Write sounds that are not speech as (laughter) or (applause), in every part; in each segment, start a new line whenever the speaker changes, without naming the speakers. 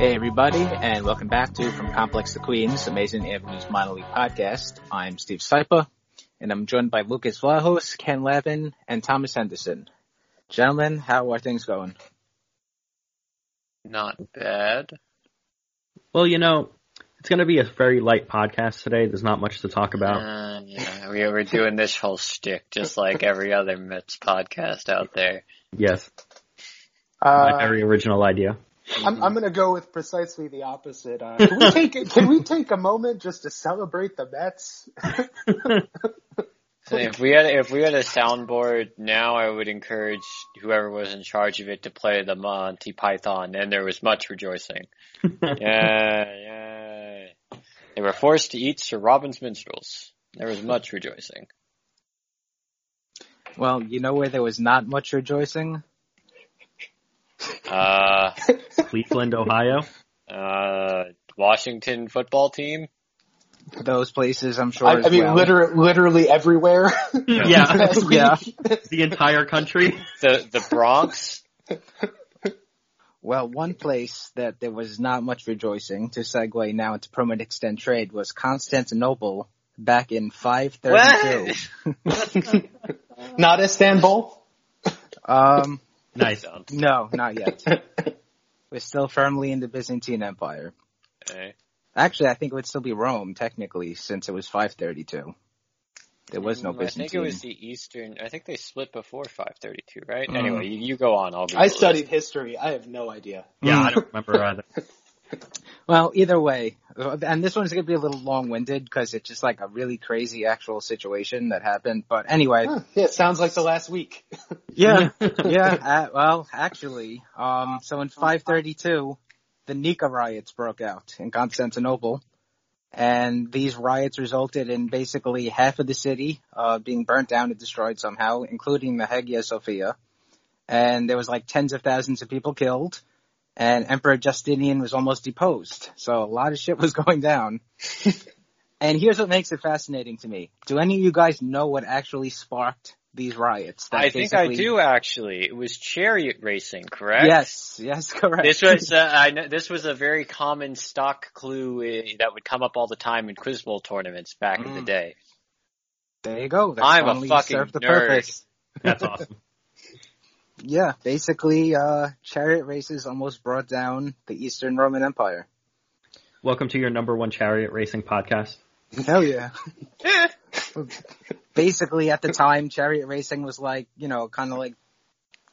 Hey everybody, and welcome back to From Complex to Queens, Amazing Avenues Minor League Podcast. I'm Steve Sypa, and I'm joined by Lukas Vlahos, Ken Levin, and Thomas Henderson. Gentlemen, how are things going?
Not bad.
Well, you know, it's going to be a very light podcast today. There's not much to talk about.
Uh, yeah, we were doing this whole shtick just like every other Mets podcast out there.
Yes, my
Uh,
very original idea.
I'm, I'm going to go with precisely the opposite. Uh, can we (laughs) take can we take a moment just to celebrate the Mets?
So (laughs) if we had if we had a soundboard now, I would encourage whoever was in charge of it to play the Monty Python, and there was much rejoicing. (laughs) yeah, yeah. They were forced to eat Sir Robin's minstrels. There was much rejoicing.
Well, you know where there was not much rejoicing?
Uh,
Cleveland, Ohio.
uh, Washington football team.
Those places, I'm sure.
I,
as
I mean,
well.
liter- literally everywhere.
Yeah,
Last (laughs)
yeah.
the entire country.
The the Bronx.
Well, one place that there was not much rejoicing, to segue now into permanent extend trade, was Constantinople back in 532. (laughs)
Not Istanbul.
Um,
Nice.
no, (laughs) not yet. We're still firmly in the Byzantine Empire.
Okay.
Actually, I think it would still be Rome, technically, since it was 532. There was no
Mm,
Byzantine.
I think it was the Eastern. I think they split before 532, right?
Mm.
Anyway, you, you go on. I'll. Google
I
it.
studied history. I have no idea.
Yeah, I don't remember either. (laughs)
Well, either way, and this one's going to be a little long-winded because it's just like a really crazy actual situation that happened. But anyway,
Huh, yeah, it sounds like the last week. (laughs)
yeah, (laughs) yeah. Uh, well, actually, um, so in 532, the Nika riots broke out in Constantinople, and these riots resulted in basically half of the city uh, being burnt down and destroyed somehow, including the Hagia Sophia. And there was like tens of thousands of people killed, and Emperor Justinian was almost deposed. So a lot of shit was (laughs) going down. and here's what makes it fascinating to me: Do any of you guys know what actually sparked these riots? that
I think I do actually. It was chariot racing, correct?
Yes, yes, (laughs) correct.
This was uh, I know this was a very common stock clue uh, that would come up all the time in Quiz Bowl tournaments back in the
Mm.
day.
There you go. That
I'm a fucking
served the
nerd.
purpose.
That's awesome. (laughs)
Yeah, basically, uh, chariot races almost brought down the Eastern Roman Empire.
Welcome to your number one chariot racing podcast.
Hell yeah. (laughs) basically, at the time, chariot racing was like, you know, kind of like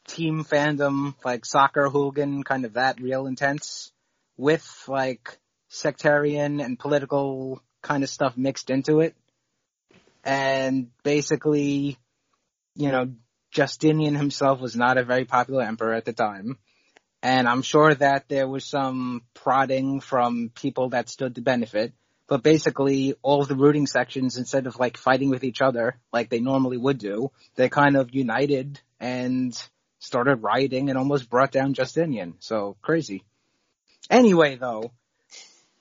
team fandom, like soccer hooligan, kind of that real intense, with like sectarian and political kind of stuff mixed into it. And basically, you know, Justinian himself was not a very popular emperor at the time. And I'm sure that there was some prodding from people that stood to benefit. But basically, all of the rooting sections, instead of like fighting with each other like they normally would do, they kind of united and started rioting and almost brought down Justinian. So crazy. Anyway, though,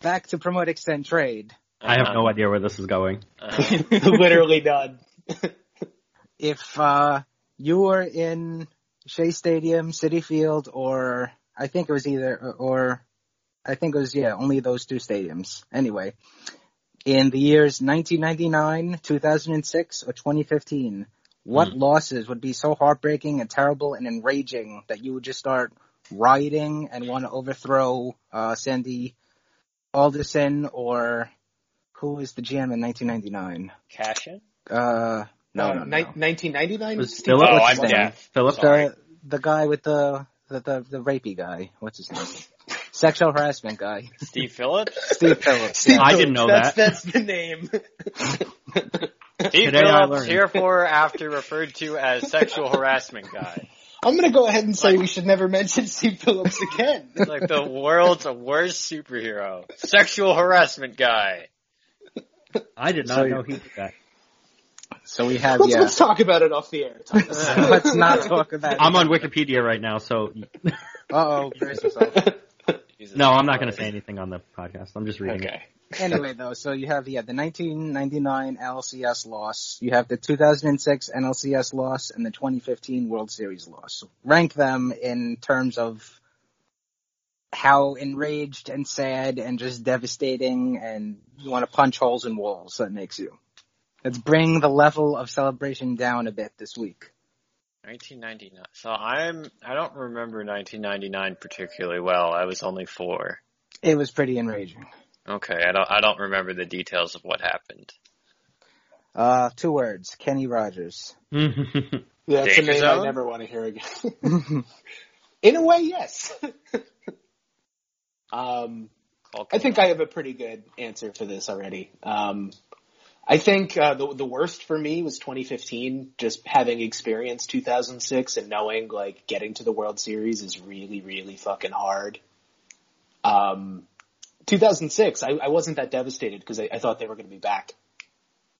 back to promote extend trade.
I have no idea where this is going. (laughs) (laughs)
Literally done.
If uh, you were in Shea Stadium, Citi Field, or I think it was either or I think it was yeah only those two stadiums. Anyway, in the years 1999, 2006, or 2015, what losses would be so heartbreaking and terrible and enraging that you would just start rioting and want to overthrow uh, Sandy Alderson or who was the GM in 1999?
cash in?
Uh, no, uh, no,
no. 1999?
Was
Steve
Philip-
Oh, I'm deaf.
Philip?
Sorry.
The the guy with the the the, the rapey guy. What's his name? (laughs) Sexual harassment guy.
Steve Phillips?
Steve Phillips. (laughs)
Steve
Yeah.
I didn't know
Phillips,
that.
That's, that's the name. (laughs)
Steve
Today
Phillips,
learned.
herefore after referred to as sexual harassment guy.
I'm gonna go ahead and say we should never mention Steve Phillips again.
Like the world's worst superhero. Sexual harassment guy.
I did not
So-
know he did that.
So we have
let's,
yeah.
let's talk about it off the air. (laughs)
Let's not talk about it.
I'm on Wikipedia right now, so (laughs)
Uh oh, brace yourself. (laughs)
No, I'm not going to say anything on the podcast. I'm just reading it.
okay.
Anyway, though, so you have yeah the 1999 LCS loss, you have the 2006 NLCS loss, and the 2015 World Series loss. Rank them in terms of how enraged and sad and just devastating, and you want to punch holes in walls. That makes you. Let's bring the level of celebration down a bit this week.
1999. So I'm, I don't remember 1999 particularly well. I was only four.
It was pretty enraging.
Okay, I don't, I don't remember the details of what happened.
Uh, two words: Kenny Rogers.
Yeah, (laughs) that's
Danger
a name
Zone?
I never want to hear again. (laughs) In a way, yes. (laughs) um, I think I have a pretty good answer for this already. Um, I think uh, the the worst for me was 2015. Just having experienced 2006 and knowing like getting to the World Series is really really fucking hard. Um, 2006, I, I wasn't that devastated because I, I thought they were going to be back.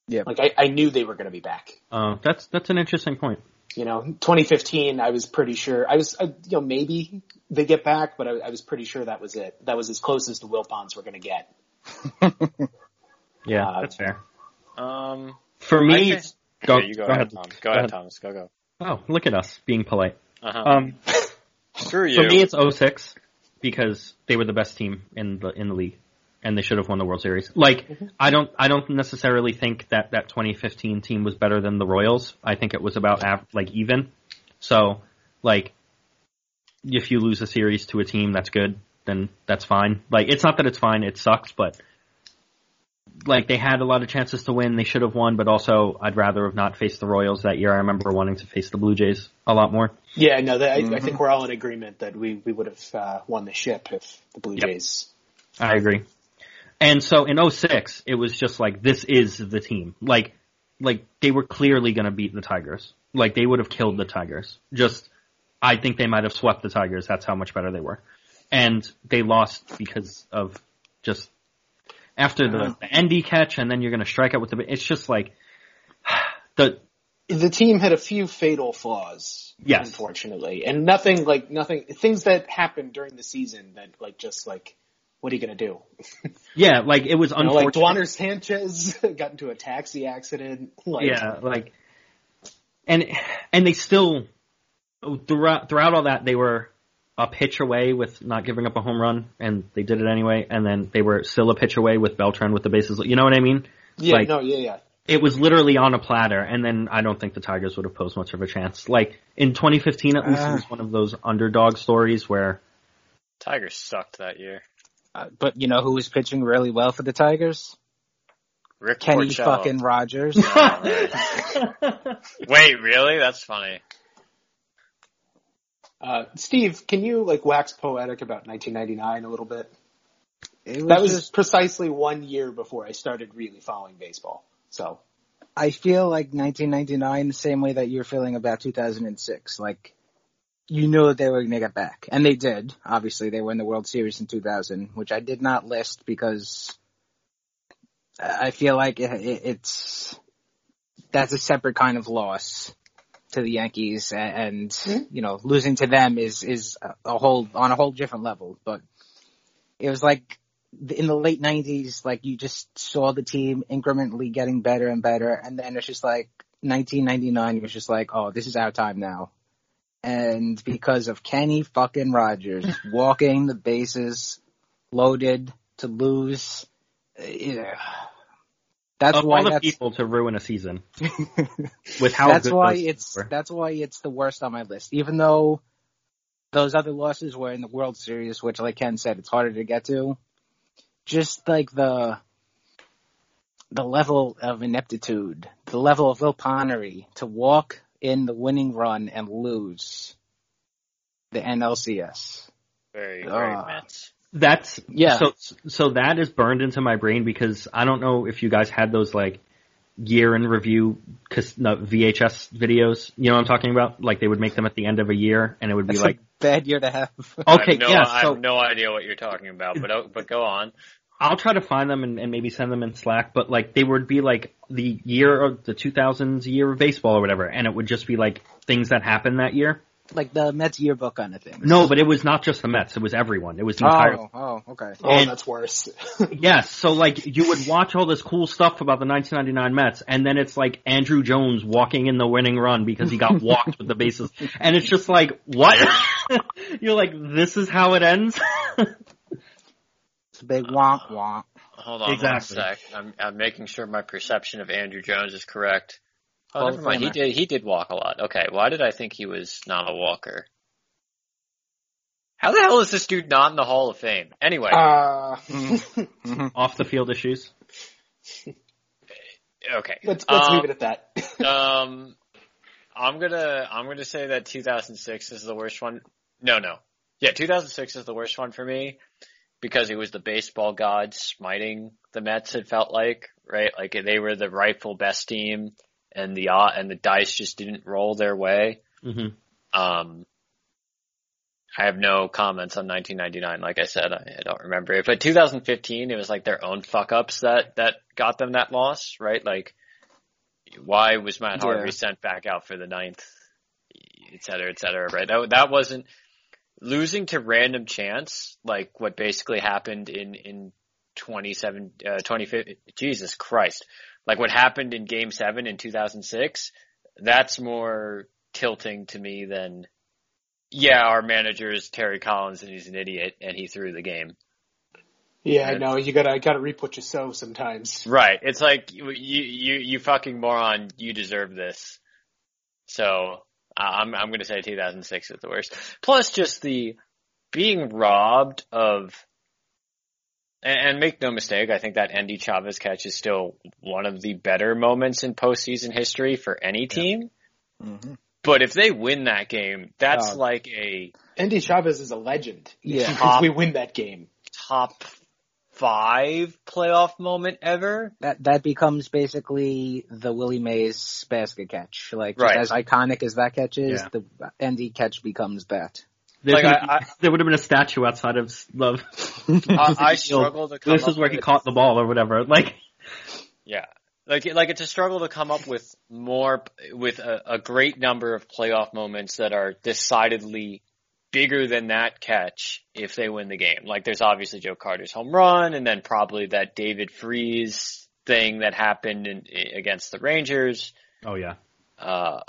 Yeah.
Like I, I knew they were going to be back.
Uh, that's that's an interesting point.
You know, 2015, I was pretty sure. I was, uh, you know, maybe they get back, but I, I was pretty sure that was it. That was as close as the Wilpons were going to get. (laughs)
Yeah,
Uh,
that's fair.
Um,
For me,
think-
it's- go,
okay, you go, ahead, Tom. Go, ahead, Thomas. Go, go.
Oh, look at us being polite.
Uh-huh.
Um, (laughs)
Screw you.
for me, it's 06 because they were the best team in the in the league, and they should have won the World Series. Like, I don't I don't necessarily think that that 2015 team was better than the Royals. I think it was about like even. So, like, if you lose a series to a team that's good, then that's fine. Like, it's not that it's fine; it sucks, but. Like they had a lot of chances to win, they should have won, but also I'd rather have not faced the Royals that year. I remember wanting to face the Blue Jays a lot more.
Yeah, no, that, I, I
Mhm.
think we're all in agreement that we, we would have uh, won the ship if the Blue
Yep.
Jays.
I agree. And so in 06, it was just like, this is the team. Like, like they were clearly going to beat the Tigers. Like they would have killed the Tigers. Just, I think they might have swept the Tigers. That's how much better they were. And they lost because of just after the, uh-huh. the Endy catch and then you're going to strike out with the, it's just like, (sighs) the,
The team had a few fatal flaws,
Yes.
unfortunately, and nothing like nothing things that happened during the season that like just like what are you gonna do? (laughs)
yeah, like it was
You know, like
unfortunate.
Duaner Sanchez (laughs) got into a taxi accident. (laughs) Like,
yeah, like, and and they still throughout throughout all that they were a pitch away with not giving up a home run, and they did it anyway. And then they were still a pitch away with Beltran with the bases. You know what I mean?
yeah,
Like-
no, yeah, yeah.
It was literally on a platter, and then I don't think the Tigers would have posed much of a chance. Like in 2015, at least, it
Uh.
was one of those underdog stories where
Tigers sucked that year.
Uh, but you know who was pitching really well for the Tigers?
Rick
Kenny
Porcello.
fucking Rogers. (laughs)
Wait, really? That's funny.
Uh, Steve, can you like wax poetic about 1999 a little bit?
It was
That was
just,
precisely one year before I started really following baseball. So
I feel like 1999 the same way that you're feeling about 2006. Like, you knew that they were going to get back. And they did. Obviously, they won the World Series in 2000, which I did not list because I feel like it, it, it's, that's a separate kind of loss to the Yankees and, you know, losing to them is, is a whole, on a whole different level. But it was like, in the late nineties, like you just saw the team incrementally getting better and better, and then it's just like 1999 was just like, oh, this is our time now. And because of Kenny fucking Rogers (laughs) walking the bases loaded to lose, uh, yeah. That's
of
why
all the
that's,
people to ruin a season (laughs) with how
that's why it's
were.
that's why it's the worst on my list. Even though those other losses were in the World Series, which, like Ken said, it's harder to get to. Just like the the level of ineptitude, the level of willpowery to walk in the winning run and lose the NLCS.
Very, very. Mets.
That's
Yeah.
So so that is burned into my brain because I don't know if you guys had those like year in review cas- VHS videos. You know what I'm talking about? Like they would make them at the end of a year, and it would be
That's
like,
a bad year to have. (laughs)
I
okay,
have no,
yeah.
I
So
have no idea what you're talking about, but oh, but go on.
I'll try to find them and, and maybe send them in Slack. But like they would be like the year of the 2000s year of baseball or whatever, and it would just be like things that happened that year.
Like the Mets yearbook kind of thing.
No, but it was not just the Mets; it was everyone. It was the entire
Oh, oh, okay.
oh,
And-
that's worse. (laughs)
Yes, so like you would watch all this cool stuff about the 1999 Mets, and then it's like Andruw Jones walking in the winning run because he got (laughs) walked with the bases, and it's just like what? (laughs) You're like, this is how it ends.
It's a big wonk wonk.
Hold on
Exactly.
one sec. I'm, I'm making sure my perception of Andruw Jones is correct. Oh,
Hall
never mind. He did. He did walk a lot. Okay. Why did I think he was not a walker? How the hell is this dude not in the Hall of Fame? Anyway,
Uh,
Off the field issues.
okay.
let's let's
Um,
leave it at that. (laughs)
Um, I'm gonna I'm gonna say that 2006 is the worst one. No, no, yeah, 2006 is the worst one for me because it was the baseball gods smiting the Mets. It felt like right, like they were the rightful best team, and the uh, and the dice just didn't roll their way.
hmm
Um, I have no comments on 1999. Like I said, I, I don't remember it. But 2015, it was like their own fuck ups that that got them that loss, right? Like, why was Matt
Yeah.
Harvey sent back out for the ninth, et cetera, et cetera, right? That that wasn't losing to random chance, like what basically happened in in 27, uh, 25. Jesus Christ, like what happened in Game Seven in 2006. That's more tilting to me than yeah, our manager is Terry Collins and he's an idiot and he threw the game.
yeah, I know. You gotta gotta reap what you sow sometimes.
Right. It's like you you you fucking moron, you deserve this. So I'm I'm going to say 2006 is the worst. Plus just the being robbed of and, and make no mistake, I think that Endy Chavez catch is still one of the better moments in postseason history for any team.
hmm
But if they win that game, that's
Oh.
like a
Endy Chavez is a legend.
Yeah.
because we win that game.
top five playoff moment ever.
That that becomes basically the Willie Mays basket catch. Like
Right.
as iconic as that catch is,
Yeah.
the Endy catch becomes that.
Like,
gonna
I-
there would have been a statue outside of Love.
I, I (laughs) struggle to come
This is where he caught the ball or whatever. Like,
Yeah. Like, like it's a struggle to come up with more, with a, a great number of playoff moments that are decidedly bigger than that catch if they win the game. Like there's obviously Joe Carter's home run and then probably that David Freese thing that happened in, against the Rangers.
oh yeah,
Uh,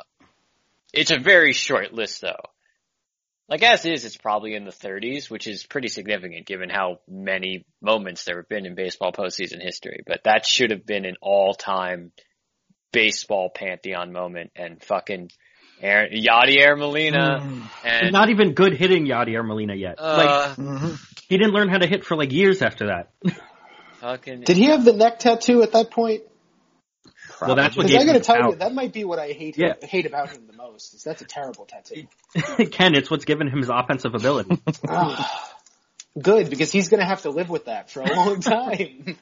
it's a very short list though. Like as is, it's probably in the 30s, which is pretty significant given how many moments there have been in baseball postseason history. But that should have been an all-time baseball pantheon moment and fucking Aaron, Yadier Molina and
Not even good hitting Yadier Molina yet. like
uh,
Mm-hmm.
he didn't learn how to hit for like years after that. (laughs)
fucking
Did he have the neck tattoo at that point?
Well, that's what
Because
gave
I
him
gotta
his
tell you, that might be what I hate
Yeah.
hate about him the most. Is that's a terrible tattoo. (laughs) (laughs)
Ken, it's what's given him his offensive ability. (laughs)
Ah, Good, because he's gonna have to live with that for a long time.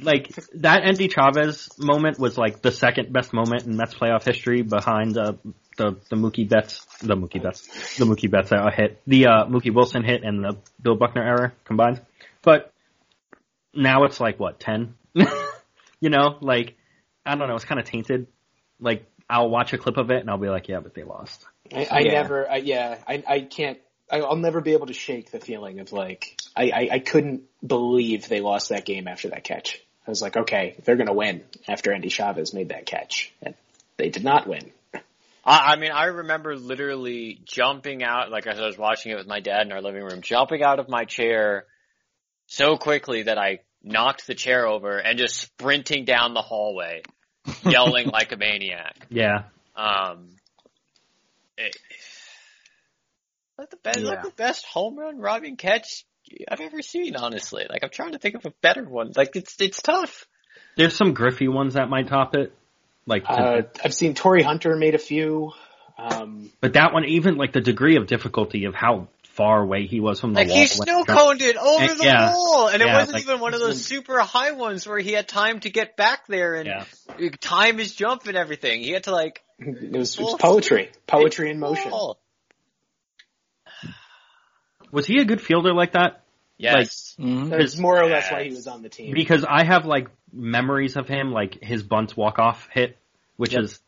like that Endy Chavez moment was like the second best moment in Mets playoff history behind uh, the the Mookie Betts, the Mookie Betts, the Mookie Betts uh, hit, the uh, Mookie Wilson hit, and the Bill Buckner error combined. But now it's like what ten? you know, like I don't know. It's kind of tainted. Like I'll watch a clip of it and I'll be like, yeah, but they lost.
I, I
Yeah.
never, I, yeah, I, I can't, I, I'll never be able to shake the feeling of like, I, I, I couldn't believe they lost that game after that catch. I was like, okay, they're gonna win after Endy Chavez made that catch. And they did not win.
I, I mean, I remember literally jumping out, like as I was watching it with my dad in our living room, jumping out of my chair so quickly that I knocked the chair over and just sprinting down the hallway, yelling (laughs) like a maniac.
Yeah,
Um, it, like the best, like the best home run robbing catch I've ever seen. Honestly, like I'm trying to think of a better one. Like it's it's tough.
there's some Griffey ones that might top it. Like,
Uh, I've seen Torii Hunter made a few. Um,
but that one, even like the degree of difficulty of how far away he was from the
Like
wall.
he
when
snow coned it over
And-
the
yeah.
wall, and it wasn't
like-
even one of those super high ones where he had time to get back there and
Yeah.
time his jump and everything. He had to like (laughs)
it was, it was poetry, poetry in motion.
wall. (sighs)
Was he a good fielder like that?
Yes,
Mhm.
That's more or less
Yes.
why he was on the team.
Because I have like memories of him, like his bunt walk off hit, which is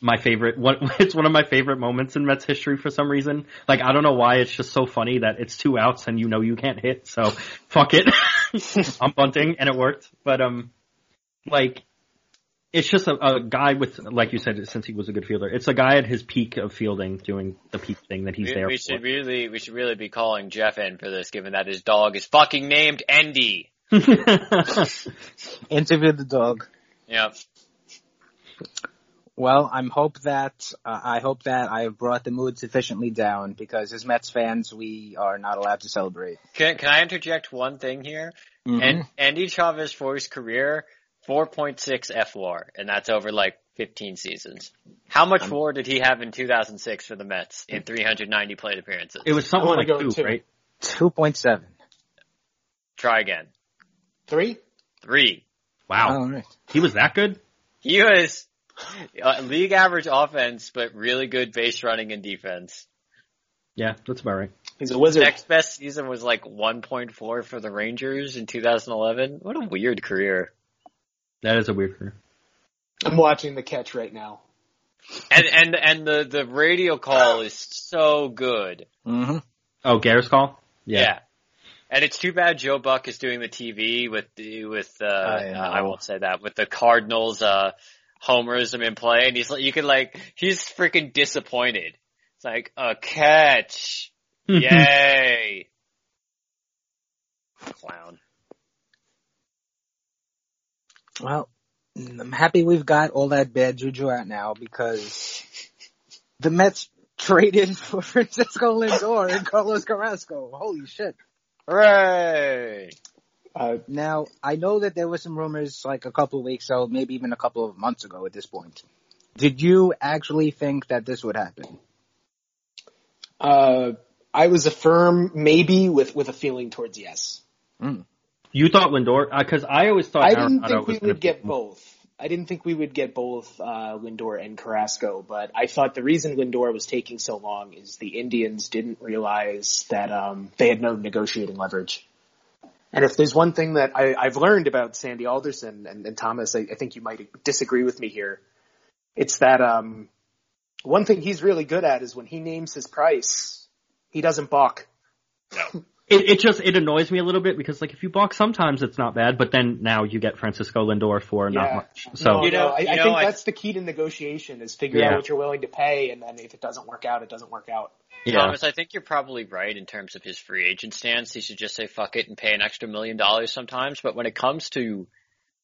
my favorite. What (laughs) it's one of my favorite moments in Mets history for some reason. Like I don't know why. It's just so funny that it's two outs and you know you can't hit, so (laughs) fuck it. (laughs) I'm bunting and it worked. But um, like it's just a, a guy with, like you said, since he was a good fielder, it's a guy at his peak of fielding doing the peak thing that he's
we,
there
we
for.
should really we should really be calling Jeff in for this, given that his dog is fucking named Endy.
Interview the dog.
Yep.
Well, I'm hope that uh, I hope that I have brought the mood sufficiently down because as Mets fans, we are not allowed to celebrate.
Can can I interject one thing here?
Mhm.
And Endy Chavez for his career, 4.6 FWAR, and that's over like 15 seasons. How much WAR did he have in 2006 for the Mets in 390 plate appearances?
it was something like two,
two.
right?
Two point seven.
Try again.
Three?
Three.
Wow,
All right.
he was that good.
He was uh, league average offense, but really good base running and defense.
Yeah, that's about right.
He's a wizard.
Next best season was like 1.4 for the Rangers in 2011. What a weird career.
That is a weird career.
I'm watching the catch right now.
And and and the the radio call is so good.
Mm-hmm.
Oh, Garrett's call.
Yeah. And it's too bad Joe Buck is doing the TV with the with uh,
I
uh I won't say that with the Cardinals uh homerism in play and he's like you can like he's freaking disappointed. It's like a catch. (laughs) Yay. Clown.
Well, I'm happy we've got all that bad juju out now because (laughs) the Mets traded for (laughs) Francisco Lindor and Carlos Carrasco. Holy shit.
Hooray.
Uh,
Now, I know that there were some rumors like a couple of weeks ago, maybe even a couple of months ago at this point. Did you actually think that this would happen?
uh, I was a firm maybe with, with a feeling towards yes.
You thought Lindor? Because I always thought
I didn't think we would get
be-
both. I didn't think we would get both uh, Lindor and Carrasco, but I thought the reason Lindor was taking so long is the Indians didn't realize that um, they had no negotiating leverage. And if there's one thing that I, I've learned about Sandy Alderson and, and Thomas, I, I think you might disagree with me here. It's that um, one thing he's really good at is when he names his price, he doesn't balk. (laughs)
It, it just it annoys me a little bit because like if you balk sometimes it's not bad, but then now you get Francisco Lindor for not much. So
no,
You know-
I,
you
I
know,
think
I-
that's the key to negotiation is figure
Yeah.
out what you're willing to pay, and then if it doesn't work out, it doesn't work out.
yeah,
Thomas, I think you're probably right in terms of his free agent stance. He should just say fuck it and pay an extra million dollars sometimes. But when it comes to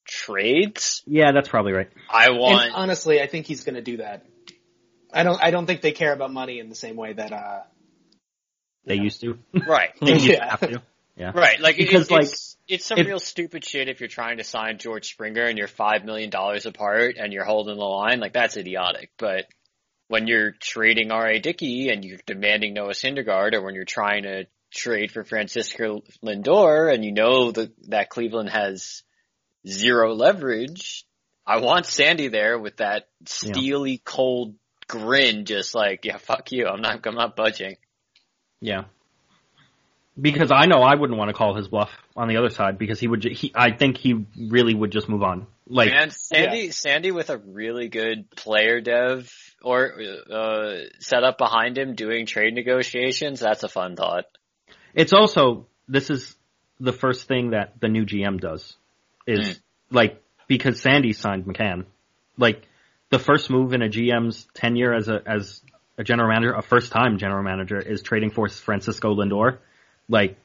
trades.
Yeah, that's probably right.
I
And
want
honestly, I think he's going to do that. I don't. I don't think they care about money in the same way that. uh (laughs)
They used to.
right,
they used
Yeah.
to have to. (laughs) Yeah.
right. Like
Because,
it's,
like,
it's, it's some
if-
real stupid shit if you're trying to sign George Springer and you're five million dollars apart and you're holding the line. Like that's idiotic. But when you're trading R.A. Dickey and you're demanding Noah Syndergaard, or when you're trying to trade for Francisco Lindor and you know that that Cleveland has zero leverage, I want Sandy there with that steely cold grin, just like yeah, fuck you. I'm not. I'm not budging.
Yeah. Because I know I wouldn't want to call his bluff on the other side because he would. Ju- he, I think he really would just move on. Like,
and Sandy, Sandy with a really good player dev or uh, setup behind him doing trade negotiations. That's a fun thought.
it's also this is the first thing that the new GM does is
Mm.
like because Sandy signed McCann, like the first move in a GM's tenure as a as a general manager, a first time general manager, is trading for Francisco Lindor. Like,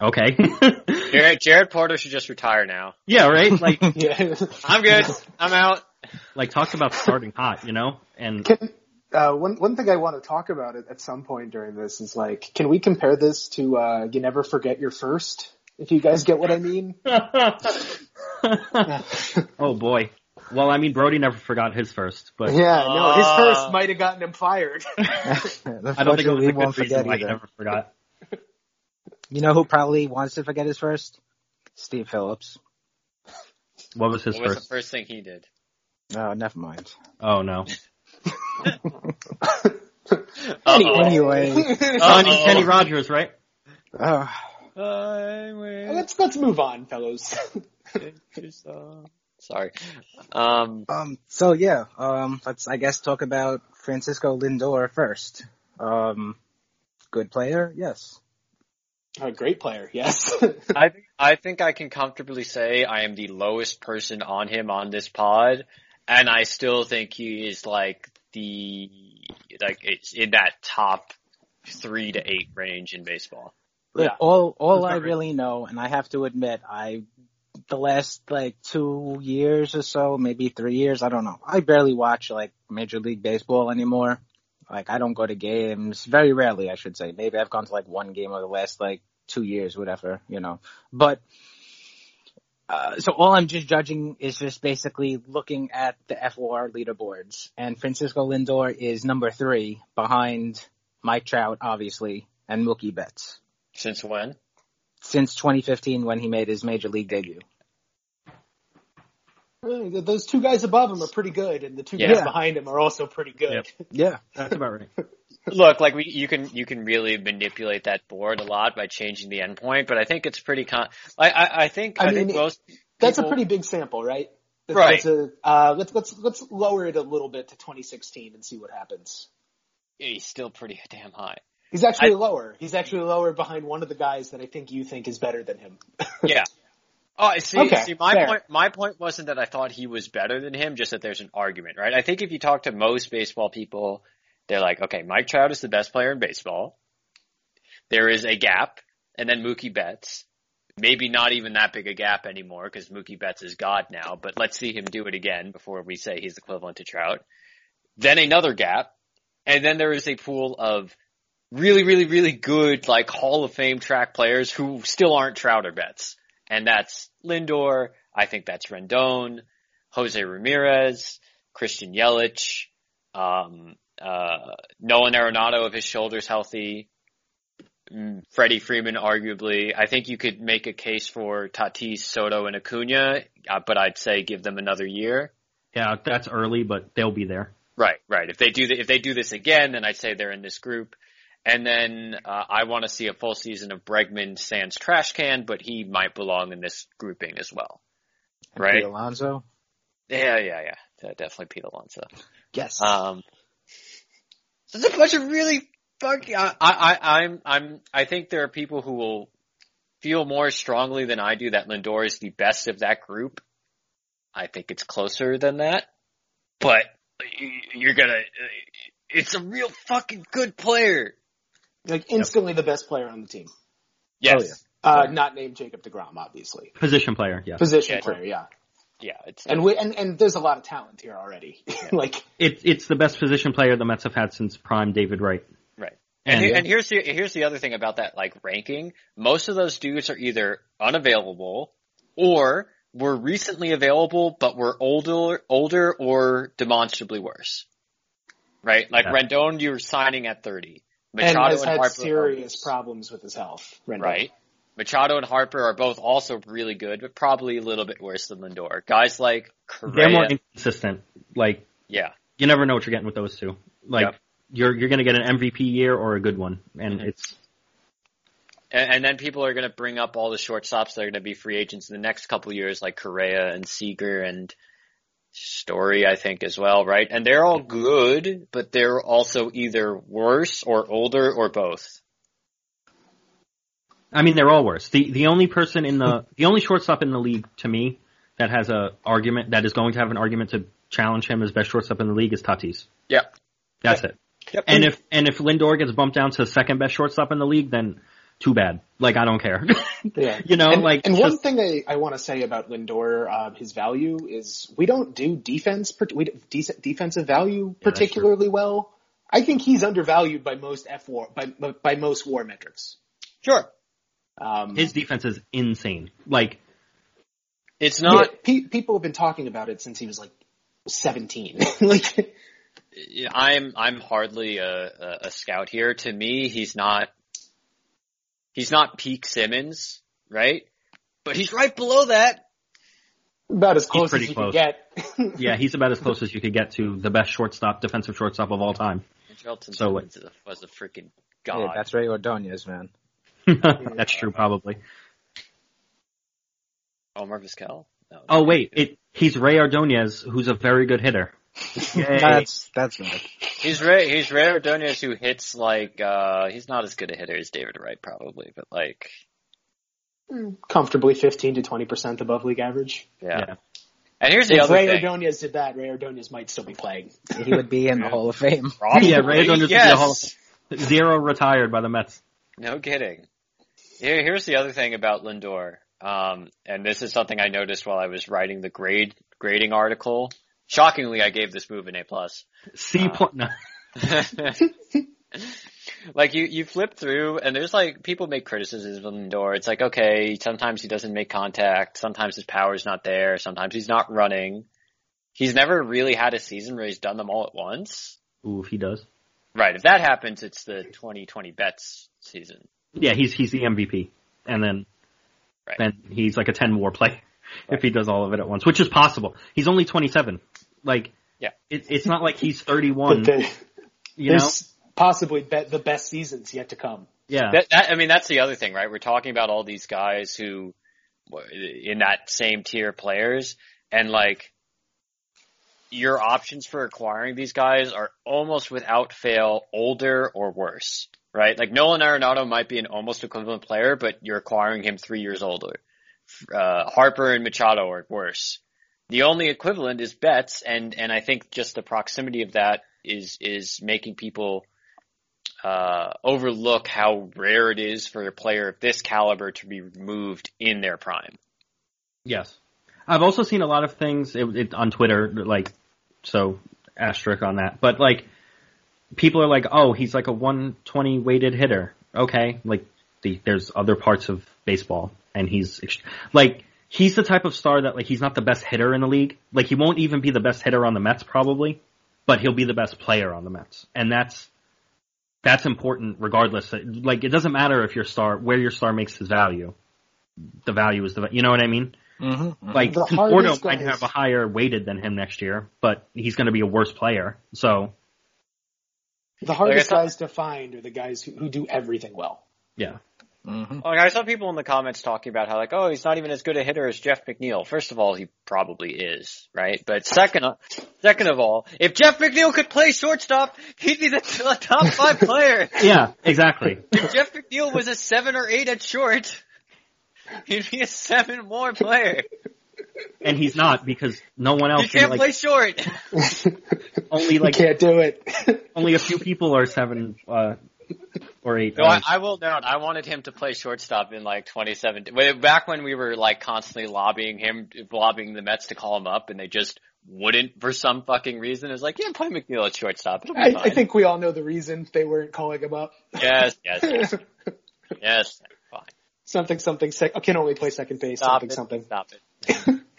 okay, (laughs)
Jared, Jared Porter should just retire now.
yeah, right. Like, (laughs)
Yeah.
I'm good. I'm out.
like talk about starting hot, you know? And
Can, uh, one one thing I want to talk about at, at some point during this is like, can we compare this to uh, "You Never Forget Your First? If you guys get what I mean. (laughs)
oh boy. Well, I mean, Brodie never forgot his first, but
Yeah, no, his
Uh,
first might have gotten him fired. (laughs)
I don't think it was a
he
good
won't
reason
forget
why he
either.
never forgot.
You know who probably wants to forget his first? Steve Phillips.
What was his
What was
first?
the first thing he did?
Oh, never mind.
Oh no. (laughs) (laughs)
Uh-oh.
Anyway,
Kenny, Kenny Rogers, right?
uh,
let's let's move on, fellows.
Sorry. Um,
um, so yeah, um, let's I guess talk about Francisco Lindor first. Um, good player, yes.
A great player, yes. (laughs)
I think I think I can comfortably say I am the lowest person on him on this pod, and I still think he is like the like it's in that top three to eight range in baseball.
Look,
Yeah.
all all I really know, and I have to admit, I the last like two years or so, maybe three years, I don't know. I barely watch like Major League Baseball anymore. Like I don't go to games very rarely, I should say. Maybe I've gone to like one game over the last like two years, whatever, you know. But uh, so all I'm just judging is just basically looking at the FOR leaderboards, and Francisco Lindor is number three behind Mike Trout, obviously, and Mookie Betts
Since when?
since 2015 when he made his major league debut.
Really, Those two guys above him are pretty good, and the two
Yeah.
guys behind him are also pretty good.
Yep. (laughs)
Yeah.
That's about right.
Look, like we, you can you can really manipulate that board a lot by changing the endpoint, but I think it's pretty con. I I, I think
I
I, think
mean,
most
That's a pretty big sample, right? That's,
Right.
That's a, uh, let's let's let's lower it a little bit to 2016 and see what happens.
He's still pretty damn high.
He's actually
I-
lower. He's actually lower behind one of the guys that I think you think is better than him. (laughs)
Yeah. Oh, I see.
Okay,
see, my
fair.
point. My point wasn't that I thought he was better than him, just that there's an argument, right? I think if you talk to most baseball people, they're like, okay, Mike Trout is the best player in baseball. There is a gap, and then Mookie Betts. Maybe not even that big a gap anymore because Mookie Betts is God now, but let's see him do it again before we say he's equivalent to Trout. Then another gap, and then there is a pool of really, really, really good, like Hall of Fame track players who still aren't Trout or Betts. And that's Lindor. I think that's Rendon, Jose Ramirez, Christian Yelich, um, uh, Nolan Arenado if his shoulder's healthy, mm, Freddie Freeman arguably. I think you could make a case for Tatis, Soto, and Acuna, uh, but I'd say give them another year.
Yeah, that's early, but they'll be there.
Right, right. If they do th- if they do this again, then I'd say they're in this group. And then uh, I want to see a full season of Bregman sans trash can, but he might belong in this grouping as well.
And
Right.
Pete Alonso.
Yeah, yeah, yeah. De- Definitely Pete Alonso.
Yes.
Um, there's a bunch of really fucking. I, I, I'm, I'm. I think there are people who will feel more strongly than I do that Lindor is the best of that group. I think it's closer than that, but you're gonna. It's a real fucking good player.
Like instantly the best player on the team.
Yes.
Oh, yeah.
Uh, not named Jacob Degrom, obviously.
Position player, yeah.
Position
Yeah,
player, yeah.
yeah, it's
And we and, and there's a lot of talent here already. (laughs) like
It's it's the best position player the Mets have had since prime David Wright.
Right. And,
And-
here- and here's the here's the other thing about that like ranking. Most of those dudes are either unavailable or were recently available but were older older or demonstrably worse. Right? Like
Yeah.
Rendon you were signing at 30.
And
Machado
has
and,
had
Harper
serious
are,
problems with his health. Rendon.
Right. Machado and Harper are both also really good, but probably a little bit worse than Lindor. Guys like Correa,
They're more inconsistent. Like
yeah,
you never know what you're getting with those two. Like
Yep.
you're you're gonna get an MVP year or a good one, and
Mhm.
it's
And, and then people are going to bring up all the shortstops that are going to be free agents in the next couple of years, like Correa and Seager and Story, I think as well, right? And they're all good, but they're also either worse or older or both.
I mean, they're all worse. The the only person in the the only shortstop in the league to me that has a argument that is going to have an argument to challenge him as best shortstop in the league is Tatis.
Yeah.
That's it.
Yep.
And if and if Lindor gets bumped down to second best shortstop in the league, then too bad. Like I don't care. (laughs)
Yeah.
you know,
and,
like
and
just-
one thing I, I want to say about Lindor, uh, his value is we don't do defense, we don't- decent defensive value
that's true.
particularly well. I think he's undervalued by most F war by by most war metrics.
Sure.
Um,
his defense is insane. Like
It's not,
yeah, pe- people have been talking about it since he was like seventeen. (laughs) like
I'm, I'm hardly a, a, a scout here. To me, he's not, he's not peak Simmons, right? But he's right below that.
about as close as you
close.
can get. (laughs)
yeah, he's about as close as you could get to the best shortstop, defensive shortstop of all time.
Shelton
So what-
Simmons was a freaking
Yeah,
god.
that's Rey Ordonez, man. (laughs)
That's true, probably.
Oh, Omar Vizquel? No.
Oh wait, it he's Rey Ordonez, who's a very good hitter. Yay. (laughs)
That's that's right.
He's Ray. He's Rey Ordonez who hits like uh he's not as good a hitter as David Wright probably, but like
Comfortably fifteen to twenty percent above league average.
yeah.
Yeah.
And here's the
If
other
Ray
thing.
Ordonez did that, Rey Ordonez might still be playing.
He would be in the Hall of Fame. (laughs)
Yeah, Rey Ordonez would be
yes.
a Hall- Zero retired by the Mets.
No kidding. Here, here's the other thing about Lindor. Um, and this is something I noticed while I was writing the grade grading article. Shockingly, I gave this move an A plus.
C
Uh.
No. (laughs)
like you, you flip through and there's like, people make criticisms of Lindor. It's like, okay, sometimes he doesn't make contact. Sometimes his power's not there. Sometimes he's not running. He's never really had a season where he's done them all at once.
Ooh, if he does.
Right. If that happens, it's the 2020 Betts season.
Yeah, he's he's the MVP, and then
Right.
then he's like a ten WAR play (laughs) if he does all of it at once, which is possible. He's only twenty seven. Like,
Yeah.
it, it's not like he's thirty one.
But the,
You know,
possibly be, the best seasons yet to come.
yeah.
That, that, I mean, that's the other thing, right? We're talking about all these guys who, in that same tier players, and like, your options for acquiring these guys are almost without fail older or worse, right? Like Nolan Arenado might be an almost equivalent player, but you're acquiring him three years older. Uh, Harper and Machado are worse. The only equivalent is Betts, and and I think just the proximity of that is is making people uh, overlook how rare it is for a player of this caliber to be removed in their prime.
Yes. I've also seen a lot of things it, it, on Twitter, like, so asterisk on that. But like, people are like, oh, he's like a 120 weighted hitter. Okay, like, the, there's other parts of baseball, and he's like, he's the type of star that like he's not the best hitter in the league. Like, he won't even be the best hitter on the Mets probably, but he'll be the best player on the Mets, and that's that's important regardless. Like, it doesn't matter if your star where your star makes his value. The value is the you know what I mean.
Mm-hmm.
Like
The
Conforto might have a higher weighted than him next year, but he's going to be a worse player. So
The hardest
thought-
guys to find are the guys who, who do everything well.
yeah,
Mm-hmm.
Like I saw people in the comments talking about how like, oh, he's not even as good a hitter as Jeff McNeil. First of all, he probably is, right? But second, second of all, if Jeff McNeil could play shortstop, he'd be the top five (laughs) player.
yeah, exactly.
If Jeff McNeil was a seven or eight at short, he'd be a seven WAR player.
and he's not because no one else
He
can,
can't
like
play short. (laughs)
only
You
like
can't do it.
only a few people are seven uh (laughs) or eight.
No, I, I will note, I wanted him to play shortstop in like 2017. Back when we were like constantly lobbying him, lobbying the Mets to call him up, and they just wouldn't for some fucking reason. It's like, yeah, play McNeil at shortstop. It'll be
I,
fine.
I think we all know the reason they weren't calling him up.
Yes, yes, yes, (laughs) yes. Fine.
something something sec- can only play second base.
Stop
something
it.
something.
Stop it. (laughs)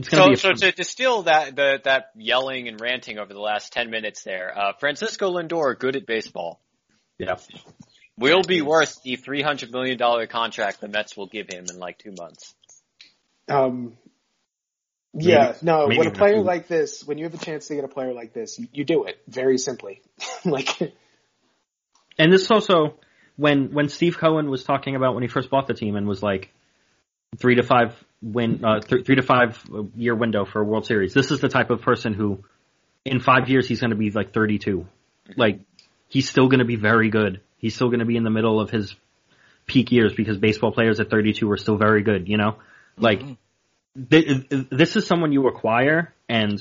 it's
So,
be
so to distill that the, that yelling and ranting over the last ten minutes there, uh, Francisco Lindor good at baseball
yeah.
will be worth the three hundred million dollar contract the Mets will give him in like two months.
Um, yeah, no.
maybe
when a player like this, when you have a chance to get a player like this, you, you do it very simply. (laughs) like,
And this also when when Steve Cohen was talking about when he first bought the team and was like three to five win uh, th- three to five year window for a World Series. This is the type of person who in five years he's going to be like 32. Like he's still going to be very good. He's still going to be in the middle of his peak years because baseball players at 32 are still very good. You know, like th- this is someone you acquire and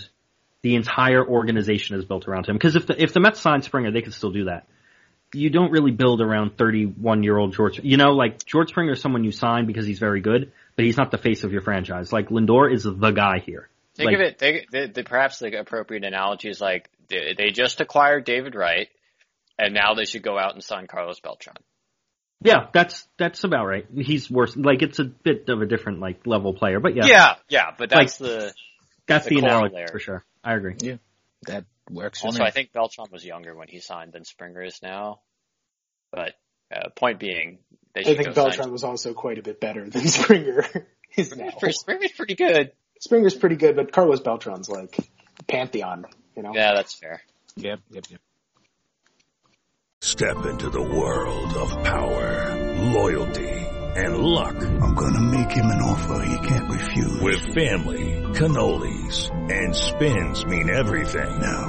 the entire organization is built around him. Because if the if the Mets signed Springer, they could still do that you don't really build around 31 year old George. You know, like George Springer is someone you sign because he's very good, but he's not the face of your franchise. Like Lindor is the guy here.
Think
Like-
of it. Think, the, the, perhaps the appropriate analogy is like they, they just acquired David Wright, and now they should go out and sign Carlos Beltran.
Yeah, that's that's about right. He's worse. Like it's a bit of a different like level player, but yeah,
Yeah, yeah, but that's the.
that's
the
the, analogy
there.
for sure. I agree.
Yeah, that works for
Also. I think Beltran was younger when he signed than Springer is now. But uh, point being, they
I think
go
Beltran
sign.
was also quite a bit better than (laughs) Springer is now.
Springer's pretty good.
Springer's pretty good, but Carlos Beltran's like pantheon. You know.
Yeah, that's fair.
Yep, yep, yep.
Step into the world of power, loyalty, and luck.
I'm gonna make him an offer he can't refuse.
With family, cannolis, and spins mean everything.
Now,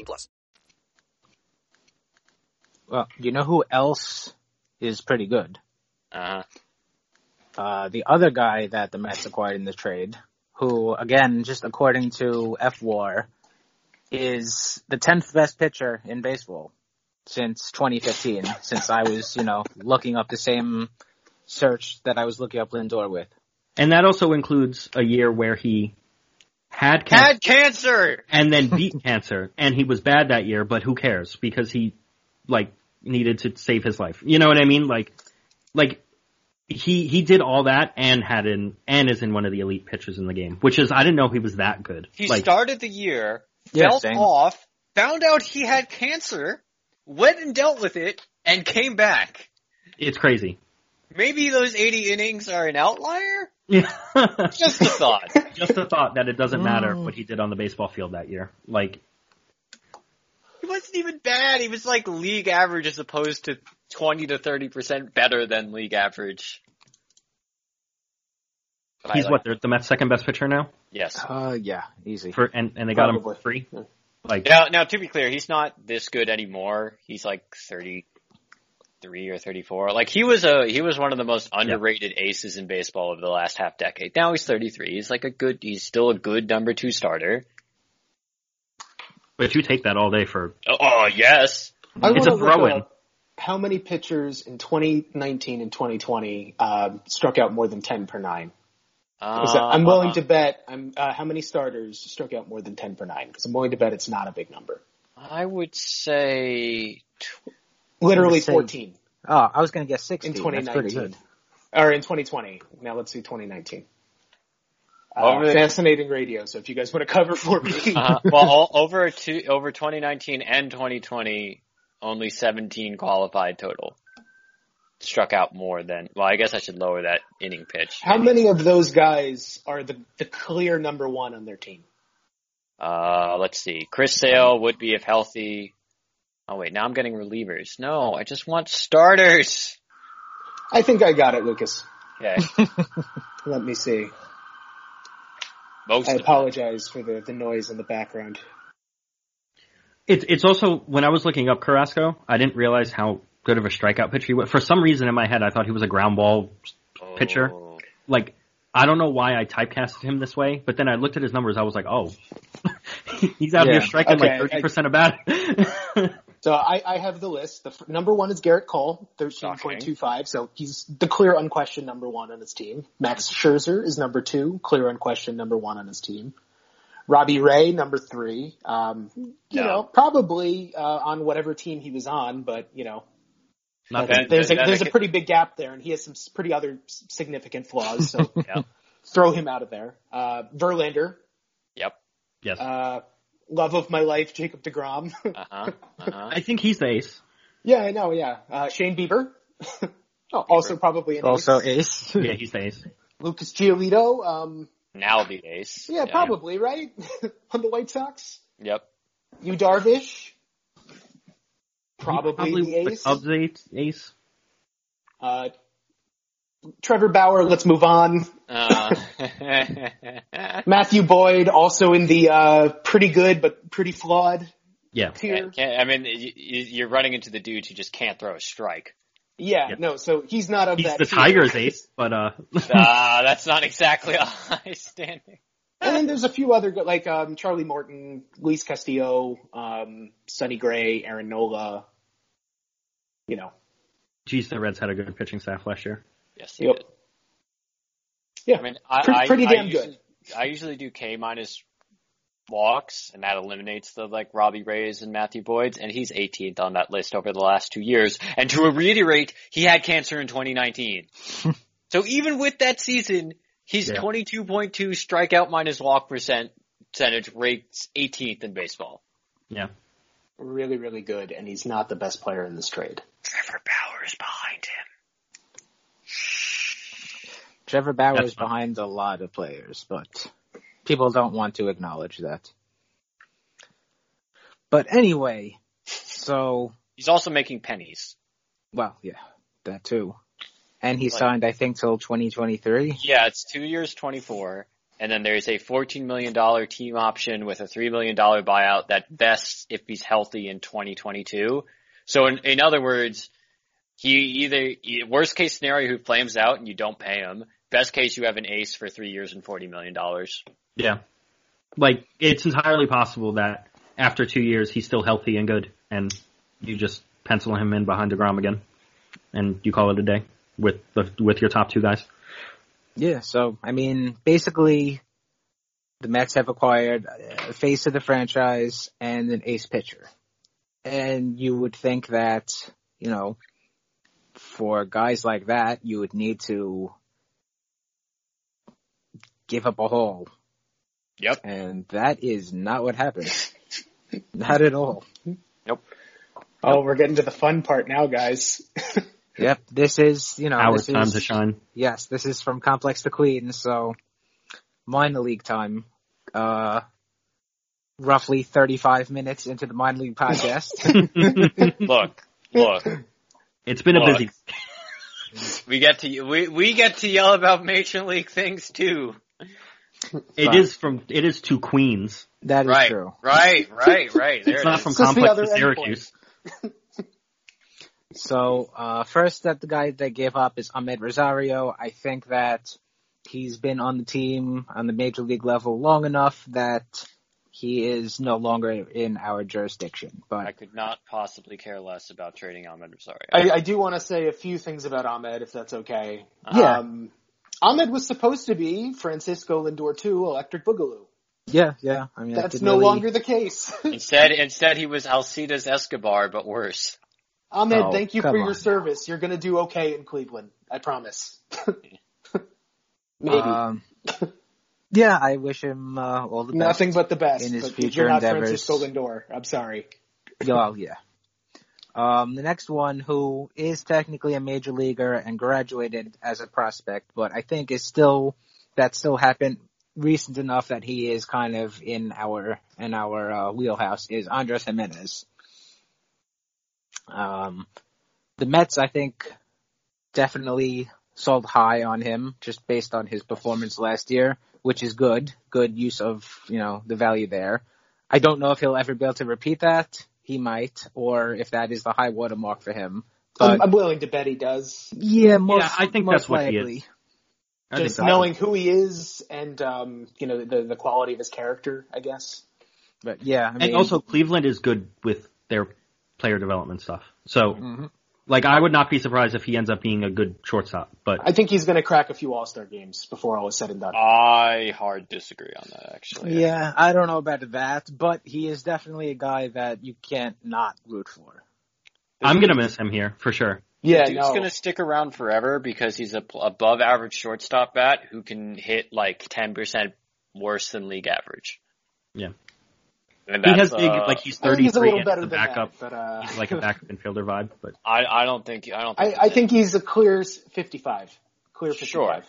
plus.
Well, you know who else is pretty good?
Uh,
Uh, the other guy that the Mets acquired in the trade, who again, just according to fWAR, is the 10th best pitcher in baseball since 2015, since I was, you know, looking up the same search that I was looking up Lindor with.
And that also includes a year where he had cancer
had cancer.
and then beat (laughs) cancer, and he was bad that year. But who cares? Because he like needed to save his life. You know what I mean? Like, like he he did all that and had in and is in one of the elite pitchers in the game, which is I didn't know he was that good.
He
like,
started the year,
Yeah,
felt
same.
off, found out he had cancer, went and dealt with it, and came back.
it's crazy.
Maybe those 80 innings are an outlier?
Yeah. (laughs)
Just a thought.
Just a thought that it doesn't matter what he did on the baseball field that year. Like,
He wasn't even bad. He was like league average as opposed to 20 to 30% better than league average. But
he's
like-
what? They're the Mets' second best pitcher now,
Yes.
Uh, yeah, easy.
for and and they got him for free. Like,
Now, now to be clear, he's not this good anymore. He's like 33 or 34. Like he was a, he was one of the most underrated aces in baseball over the last half decade. Now he's 33. He's like a good, he's still a good number two starter.
but you take that all day for
Oh, oh, yes.
I
It's a throw-in.
How many pitchers in 2019 and 2020 uh, struck out more than 10 per nine? 'Cause I'm willing to bet. I'm uh, how many starters struck out more than 10 per nine? Because I'm willing to bet it's not a big number.
I would say
Literally
Say-
14
Oh, I was gonna guess 16.
in
That's
2019
good.
or in 2020. Now let's see 2019. Uh,
Over-
fascinating radio. So if you guys want to cover for me, (laughs)
Uh, well, all, over two, over 2019 and 2020, only 17 qualified total. Struck out more than. Well, I guess I should lower that inning pitch.
how many of those guys are the the clear number one on their team?
Uh, let's see. Chris Sale would be if healthy. Oh wait, now I'm getting relievers. No, I just want starters.
I think I got it, Lukas.
Okay. (laughs)
Let me see.
Most
I apologize for the, the noise in the background.
It's it's also when I was looking up Carrasco, I didn't realize how good of a strikeout pitcher he was. For some reason in my head, I thought he was a ground ball pitcher.
Oh.
Like I don't know why I typecasted him this way, but then I looked at his numbers. I was like, oh, (laughs) he's out
Yeah.
here striking like thirty percent of bat. (laughs)
So I, I have the list. The f- number one is Gerrit Cole, thirteen point two five. So he's the clear, unquestioned number one on his team. Max Scherzer is number two, clear, unquestioned number one on his team. Robbie Ray, number three. Um, you
No.
know, probably uh, on whatever team he was on, but you know,
Then-
there's a
then
there's a pretty big gap there, and he has some pretty other significant flaws. So (laughs)
Yeah.
throw him out of there. Uh, Verlander,
Yep.
yes,
uh, love of my life, Jacob deGrom. (laughs)
Uh huh. Uh huh.
I think he's the ace.
yeah, I know. Yeah, uh, Shane Bieber. (laughs) Oh, also probably an
Also
ace.
ace. (laughs)
Yeah, he's the ace.
Lucas Giolito. Um,
Now the ace.
yeah, probably right on the White Sox.
Yep.
Yu Darvish. Probably,
Probably
the
the
ace.
Cubs ace. ace.
Uh, Trevor Bauer. Let's move on.
Uh, (laughs) (laughs)
Matthew Boyd, also in the uh, pretty good but pretty flawed
Yeah,
tier.
can't- can't- I mean, you, you- you're running into the dudes who just can't throw a strike.
Yeah,
Yep.
no, so he's not of
he's
that
the
tier.
Tigers ace, but uh, (laughs)
Ah, that's not exactly a high standing.
And then there's a few other good, like um, Charlie Morton, Luis Castillo, um, Sonny Gray, Aaron Nola. You know,
geez, the Reds had a good pitching staff last year.
Yes, he
Yep.
did.
yeah,
I mean, I,
Pretty- pretty
I
damn
usually,
good.
I usually do K minus walks, and that eliminates the like Robbie Rays and Matthew Boyd's, and he's 18th on that list over the last two years. And to reiterate, he had cancer in 2019. (laughs) so even with that season, he's
Yeah.
22.2 strikeout minus walk percent percentage, rates 18th in baseball.
Yeah,
really, really good, and he's not the best player in this trade.
Trevor Bauer is behind him.
Trevor Bauer is behind a lot of players, but people don't want to acknowledge that. But anyway, so
He's also making pennies.
well, yeah, that too. And he
Like-
signed, I think, till 2023.
Yeah, it's two years, 24. And then there's a $14 million team option with a $3 million buyout that vests if he's healthy in 2022. So in, in other words, he either, worst case scenario, he flames out and you don't pay him. Best case, you have an ace for three years and $40 million.
yeah. Like it's entirely possible that after two years he's still healthy and good, and you just pencil him in behind deGrom again, and you call it a day with the with your top two guys.
Yeah, so I mean, basically, the Mets have acquired a face of the franchise and an ace pitcher, and you would think that you know, for guys like that, you would need to give up a hole,
Yep.
and that is not what happened. (laughs) not at all. Nope.
Oh, we're getting to the fun part now, guys. (laughs)
Yep, this is you know
Our
this
time
is,
to shine.
Yes, this is from Complex to Queen, so minor league time. Uh, roughly 35 minutes into the minor league podcast. (laughs)
Look, look,
It's been a busy.
we get to, we, we get to yell about Major League things too.
It is from. It is to Queens.
that is
Right,
true.
right, right, (laughs) right. There
It's
it
not
is.
from
just
Complex to Syracuse. (laughs)
So, uh, first that the guy that gave up is Amed Rosario. I think that he's been on the team on the major league level long enough that he is no longer in our jurisdiction. But I
could not possibly care less about trading Amed Rosario.
I, I do want to say a few things about Amed, if that's okay.
Yeah.
Um, Amed was supposed to be Francisco Lindor 2 Electric Boogaloo.
yeah, yeah. I mean,
That's
didn't
no
really-
longer the case. (laughs)
Instead, instead he was Alcides Escobar, but worse.
Amed,
Oh,
thank you for your
on.
service. You're gonna do okay in Cleveland. I promise. (laughs) Maybe.
Um, Yeah, I wish him uh, all the best.
Nothing but the best.
in his
but
future
you're not
endeavors.
Francisco Lindor. I'm sorry.
Well, yeah. Um, the next one, who is technically a major leaguer and graduated as a prospect, but I think is still that still happened recent enough that he is kind of in our in our uh, wheelhouse is Andres Gimenez. Um, the Mets, I think, definitely sold high on him just based on his performance last year, which is good. Good use of you know the value there. I don't know if he'll ever be able to repeat that he might, or if that is the high watermark for him. But
I'm, I'm willing to bet he does.
yeah, most,
Yeah, I think
most
that's what he is. I
Just knowing who he is and um, you know the the quality of his character, I guess.
But yeah, I mean,
and also Cleveland is good with their player development stuff. So,
Mhm.
Like, I would not be surprised if he ends up being a good shortstop. But
I think he's going to crack a few All Star games before all is said and done.
I hard disagree on that actually.
yeah, I don't know about that, but he is definitely a guy that you can't not root for.
I'm gonna miss him here for sure.
yeah,
Dude's
no.
gonna stick around forever because he's a above average shortstop bat who can hit like 10% worse than league average.
Yeah.
And
He has big,
uh,
like he's
I think he's a
33
little
and
better
the
than
backup.
that, but uh,
He's like a backup infielder vibe, but (laughs)
I, I don't think, I don't think,
I, I think he's a clear 55. Clear 55.
Sure.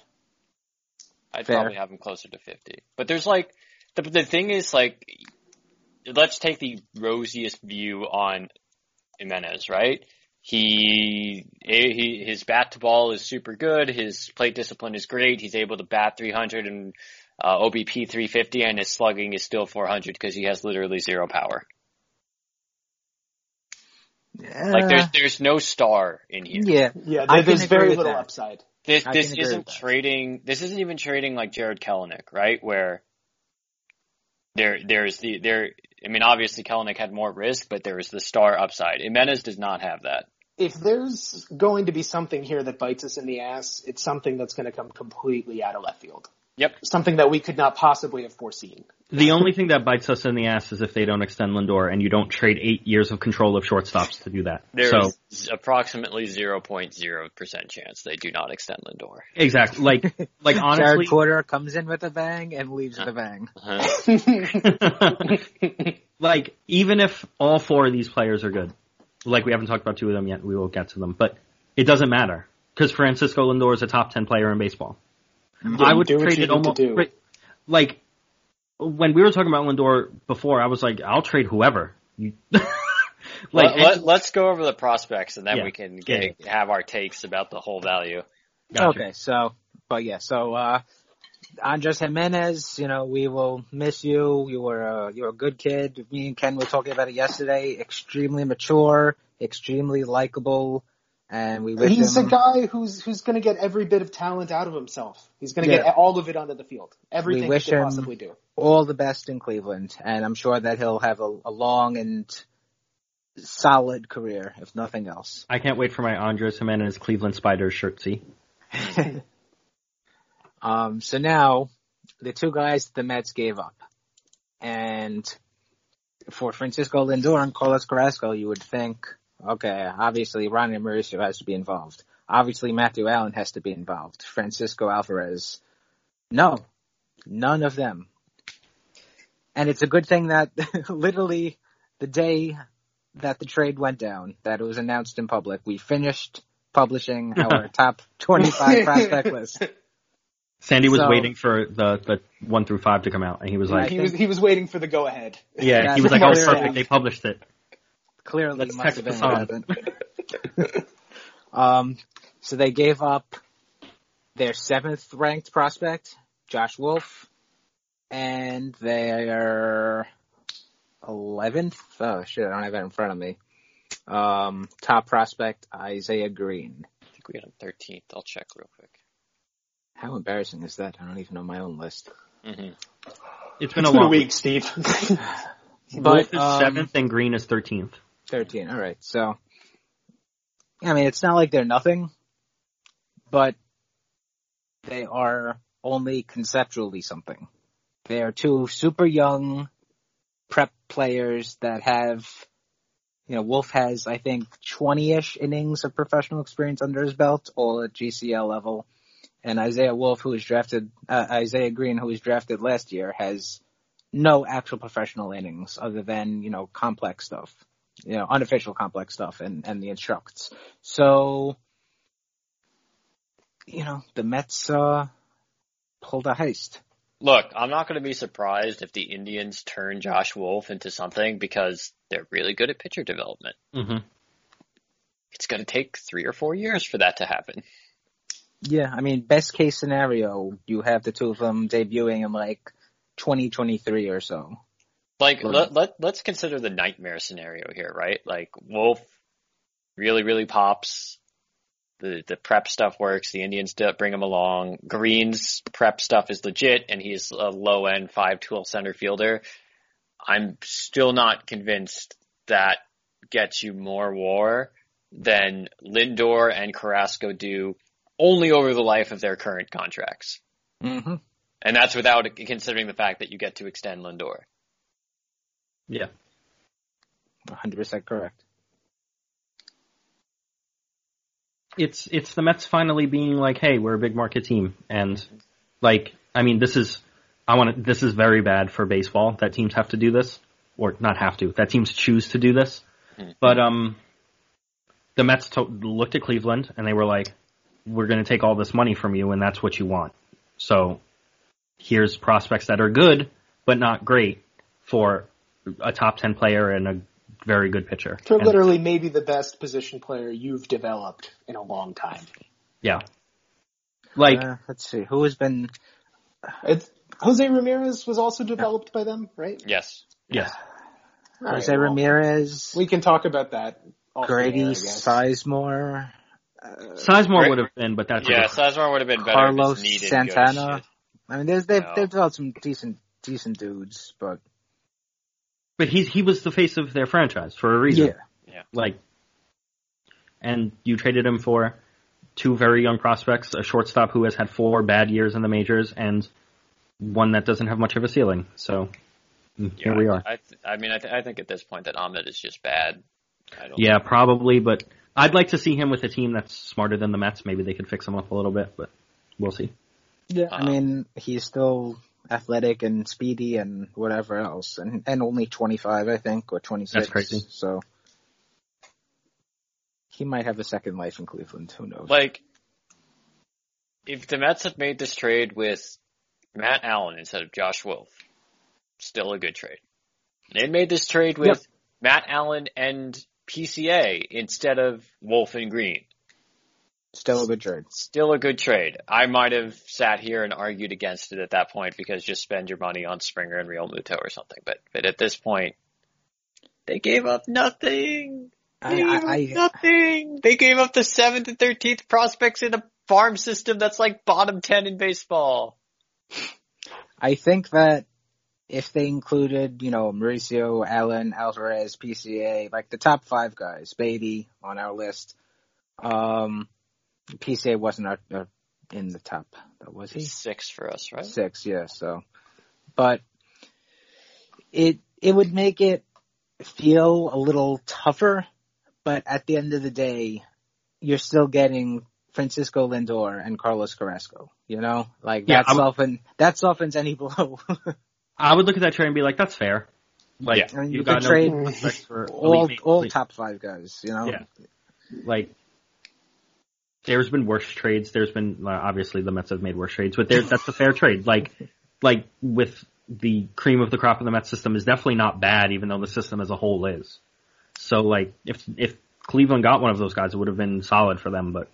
I'd
Fair.
probably have him closer to 50. But there's like, the, the thing is like, let's take the rosiest view on Gimenez, right? He, he, his bat to ball is super good. His plate discipline is great. He's able to bat 300 and uh, OBP 350 and his slugging is still 400 because he has literally zero power. Yeah. Like there's, there's no star in here.
yeah,
Yeah,
I
there, there's very little
that.
upside.
This
I
this isn't trading. This isn't even trading like Jarred Kelenic, right? Where there there's the there. I mean, obviously Kelenic had more risk, but there was the star upside. Gimenez does not have that.
If there's going to be something here that bites us in the ass, it's something that's going to come completely out of left field.
Yep.
Something that we could not possibly have foreseen.
the only thing that bites us in the ass is if they don't extend Lindor and you don't trade eight years of control of shortstops to do that.
There's
so
approximately zero point zero percent chance they do not extend Lindor.
exactly, like like (laughs) honestly,
Jared Porter comes in with a bang and leaves with a bang.
Uh-huh. (laughs) (laughs)
like even if all four of these players are good, like we haven't talked about two of them yet, we will get to them, but it doesn't matter because Francisco Lindor is a top ten player in baseball. I would
do
trade it
need to
almost
do.
like when we were talking about Lindor before. I was like, I'll trade whoever. You, (laughs) like
let, let, us go over the prospects and then
Yeah.
we can get, have our takes about the whole value.
Gotcha.
Okay, so, but yeah, so, uh, Andres Gimenez, you know, we will miss you. You were a, you're a good kid. Me and Ken were talking about it yesterday. Extremely mature, extremely likable, and we wish
He's
him.
a guy who's who's going to get every bit of talent out of himself. He's going to
Yeah.
get all of it onto the field. Everything he
wish
could
him-
possibly do.
all the best in Cleveland, and I'm sure that he'll have a, a long and solid career, if nothing else.
I can't wait for my Andres Gimenez Cleveland Spiders shirt. See, (laughs)
um, so now the two guys the Mets gave up, and for Francisco Lindor and Carlos Carrasco, you would think, okay, obviously Ronny Mauricio has to be involved. Obviously Matthew Allan has to be involved. Francisco Alvarez, no, none of them. And it's a good thing that (laughs) literally the day that the trade went down, that it was announced in public, we finished publishing (laughs) our top 25 (laughs) prospect list.
Sandy was
So-
waiting for the the one through five to come out, and he was
Right.
like,
he was he was waiting for the go ahead.
"Yeah."
Yeah,
he was like, "Oh, perfect. They published it."
Clearly
Let's
must have been
the
what happened. um, so they gave up their seventh ranked prospect, Josh Wolf, and their eleventh. Oh shit, I don't have that in front of me. Um, top prospect Isaiah Green.
I think we had him 13th. I'll check real quick.
How embarrassing is that? I don't even know my own list.
hmm
It's been
It's
a
been a
long
week, Steve. (laughs)
Wolf is
um,
seventh and Green is thirteenth.
13. All right. So, I mean, it's not like they're nothing, but they are only conceptually something. They are two super young prep players that have, you know, Wolf has, I think, 20-ish innings of professional experience under his belt, all at GCL level. and Isaiah Wolf, who was drafted, uh, Isaiah Green, who was drafted last year, has no actual professional innings other than you know complex stuff, you know unofficial complex stuff, and and the instructs. So, you know, the Mets uh, pulled a heist.
Look, I'm not going to be surprised if the Indians turn Josh Wolf into something because they're really good at pitcher development.
hmm
It's going to take three or four years for that to happen.
Yeah, I mean, best case scenario, you have the two of them debuting in like 2023 or so.
Like, let, let, let's consider the nightmare scenario here, right? Like, Wolf really, really pops. The, the prep stuff works. The Indians bring him along. Green's prep stuff is legit and he's a low end five tool center fielder. I'm still not convinced that gets you more WAR than Lindor and Carrasco do only over the life of their current contracts.
Mm-hmm.
And that's without considering the fact that you get to extend Lindor.
Yeah.
100% correct.
it's it's the Mets finally being like, hey, we're a big market team, and like, I mean, this is I want to. This is very bad for baseball that teams have to do this, or not have to. That teams choose to do this, but um, the Mets to- looked at Cleveland and they were like, we're going to take all this money from you, and that's what you want. So here's prospects that are good but not great for a top ten player and a very good pitcher.
For
And-
literally maybe the best position player you've developed in a long time.
yeah, like.
Uh, let's see, who has been
It's, Jose Ramirez was also developed by them, right?
Yes.
Yes.
All right,
Jose
well,
Ramirez,
We can talk about that. off air, I
Grady
guess.
Sizemore,
Sizemore would have been, but that's
Yeah, Sizemore would have been better
Carlos
if it's needed. good
Santana. I mean, there's, they've
No.
they've developed some decent decent dudes, but
But he's he was the face of their franchise for a reason.
yeah,
Yeah.
Like, and you traded him for two very young prospects, a shortstop who has had four bad years in the majors, and one that doesn't have much of a ceiling. So mm, here
Yeah,
we are.
I, th- I mean, I, th- I think at this point that Amed is just bad. I don't.
Yeah, probably, but I'd like to see him with a team that's smarter than the Mets. Maybe they could fix him up a little bit, but we'll see.
yeah. I
Uh,
mean, he's still athletic and speedy and whatever else, and and only 25, I think, or 26.
That's crazy.
So he might have a second life in Cleveland. Who knows?
Like, if the Mets had made this trade with Matt Allan instead of Josh Wolf, still a good trade. They made this trade with
Yep.
Matt Allan and PCA instead of Wolf and Green.
Still a good trade.
Still a good trade. I might have sat here and argued against it at that point because just spend your money on Springer and Realmuto or something. But but at this point, they gave up nothing.
I,
They gave
I,
up
I,
nothing. They gave up the seventh and thirteenth prospects in a farm system that's like bottom ten in baseball.
I think that if they included, you know, Mauricio, Allan, Alvarez, PCA, like the top five guys, Baty on our list, um, PCA wasn't our, our, in the top, was he?
Six for us, right?
Six, yeah. So, but it it would make it feel a little tougher. But at the end of the day, you're still getting Francisco Lindor and Carlos Carrasco. You know, like
Yeah,
that
I'm-
soften that softens any blow. (laughs)
I would look at that trade and be like, that's fair. Like
Yeah.
You,
you
got
could
no
trade
for
all
elite-
all
elite-
top five guys. You know.
Yeah. like there's been worse trades. There's been obviously the Mets have made worse trades, but there that's a fair trade. Like like with the cream of the crop in the Mets system is definitely not bad, even though the system as a whole is. So like if if Cleveland got one of those guys, it would have been solid for them. But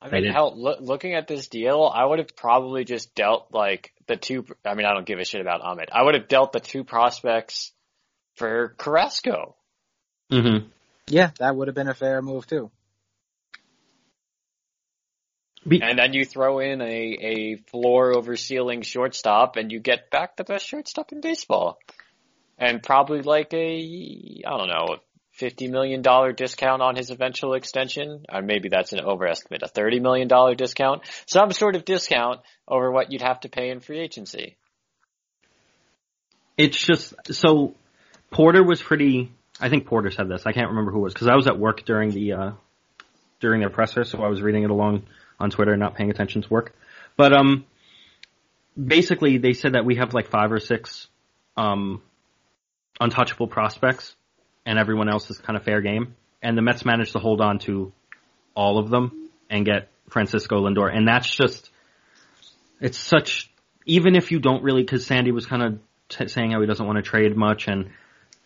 I mean, hell, loo- looking at this deal, I would have probably just dealt like the two. I mean, I don't give a shit about Amed. I would have dealt the two prospects for Carrasco.
mm-hmm.
Yeah, that would have been a fair move too.
And then you throw in a, a floor over ceiling shortstop and you get back the best shortstop in baseball. And probably like a, I don't know, a $50 million discount on his eventual extension. Or maybe that's an overestimate, a $30 million discount. Some sort of discount over what you'd have to pay in free agency.
it's just so Porter was pretty. I think Porter said this. I can't remember who it was because I was at work during the uh, during their presser, so I was reading it along on Twitter, not paying attention to work. But um, basically they said that we have like five or six um untouchable prospects, and everyone else is kind of fair game. And the Mets managed to hold on to all of them and get Francisco Lindor, and that's just it's such. Even if you don't really, because Sandy was kind of t- saying how he doesn't want to trade much, and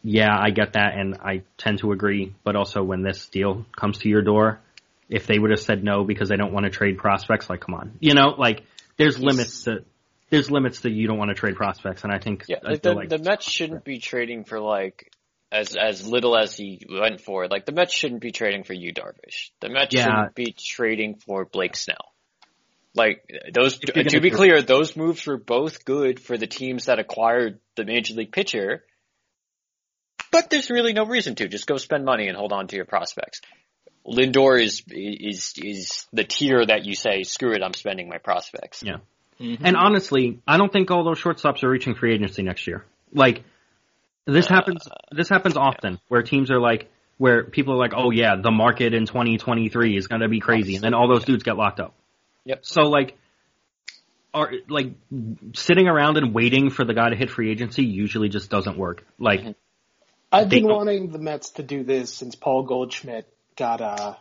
yeah, I get that, and I tend to agree. But also, when this deal comes to your door, if they would have said no because they don't want to trade prospects, like come on, you know, like there's limits to there's limits that you don't want to trade prospects, and I think
Yeah,
I
the,
like
the Mets shouldn't be trading for like as as little as he went for. Like the Mets shouldn't be trading for Yu Darvish. The Mets
Yeah.
shouldn't be trading for Blake Snell. Like those,
uh,
to
gonna
be
do-
clear, those moves were both good for the teams that acquired the major league pitcher. But there's really no reason to. Just go spend money and hold on to your prospects. Lindor is is is the tier that you say, screw it, I'm spending my prospects.
Yeah. Mm-hmm. And honestly, I don't think all those shortstops are reaching free agency next year. Like this happens uh, this happens often where teams are like where people are like, "Oh yeah, the market in 2023 is going to be crazy." And then all those dudes get locked up.
Yep.
So like are like sitting around and waiting for the guy to hit free agency usually just doesn't work. Like
mm-hmm.
I've
been wanting the Mets to do this since Paul Goldschmidt got uh,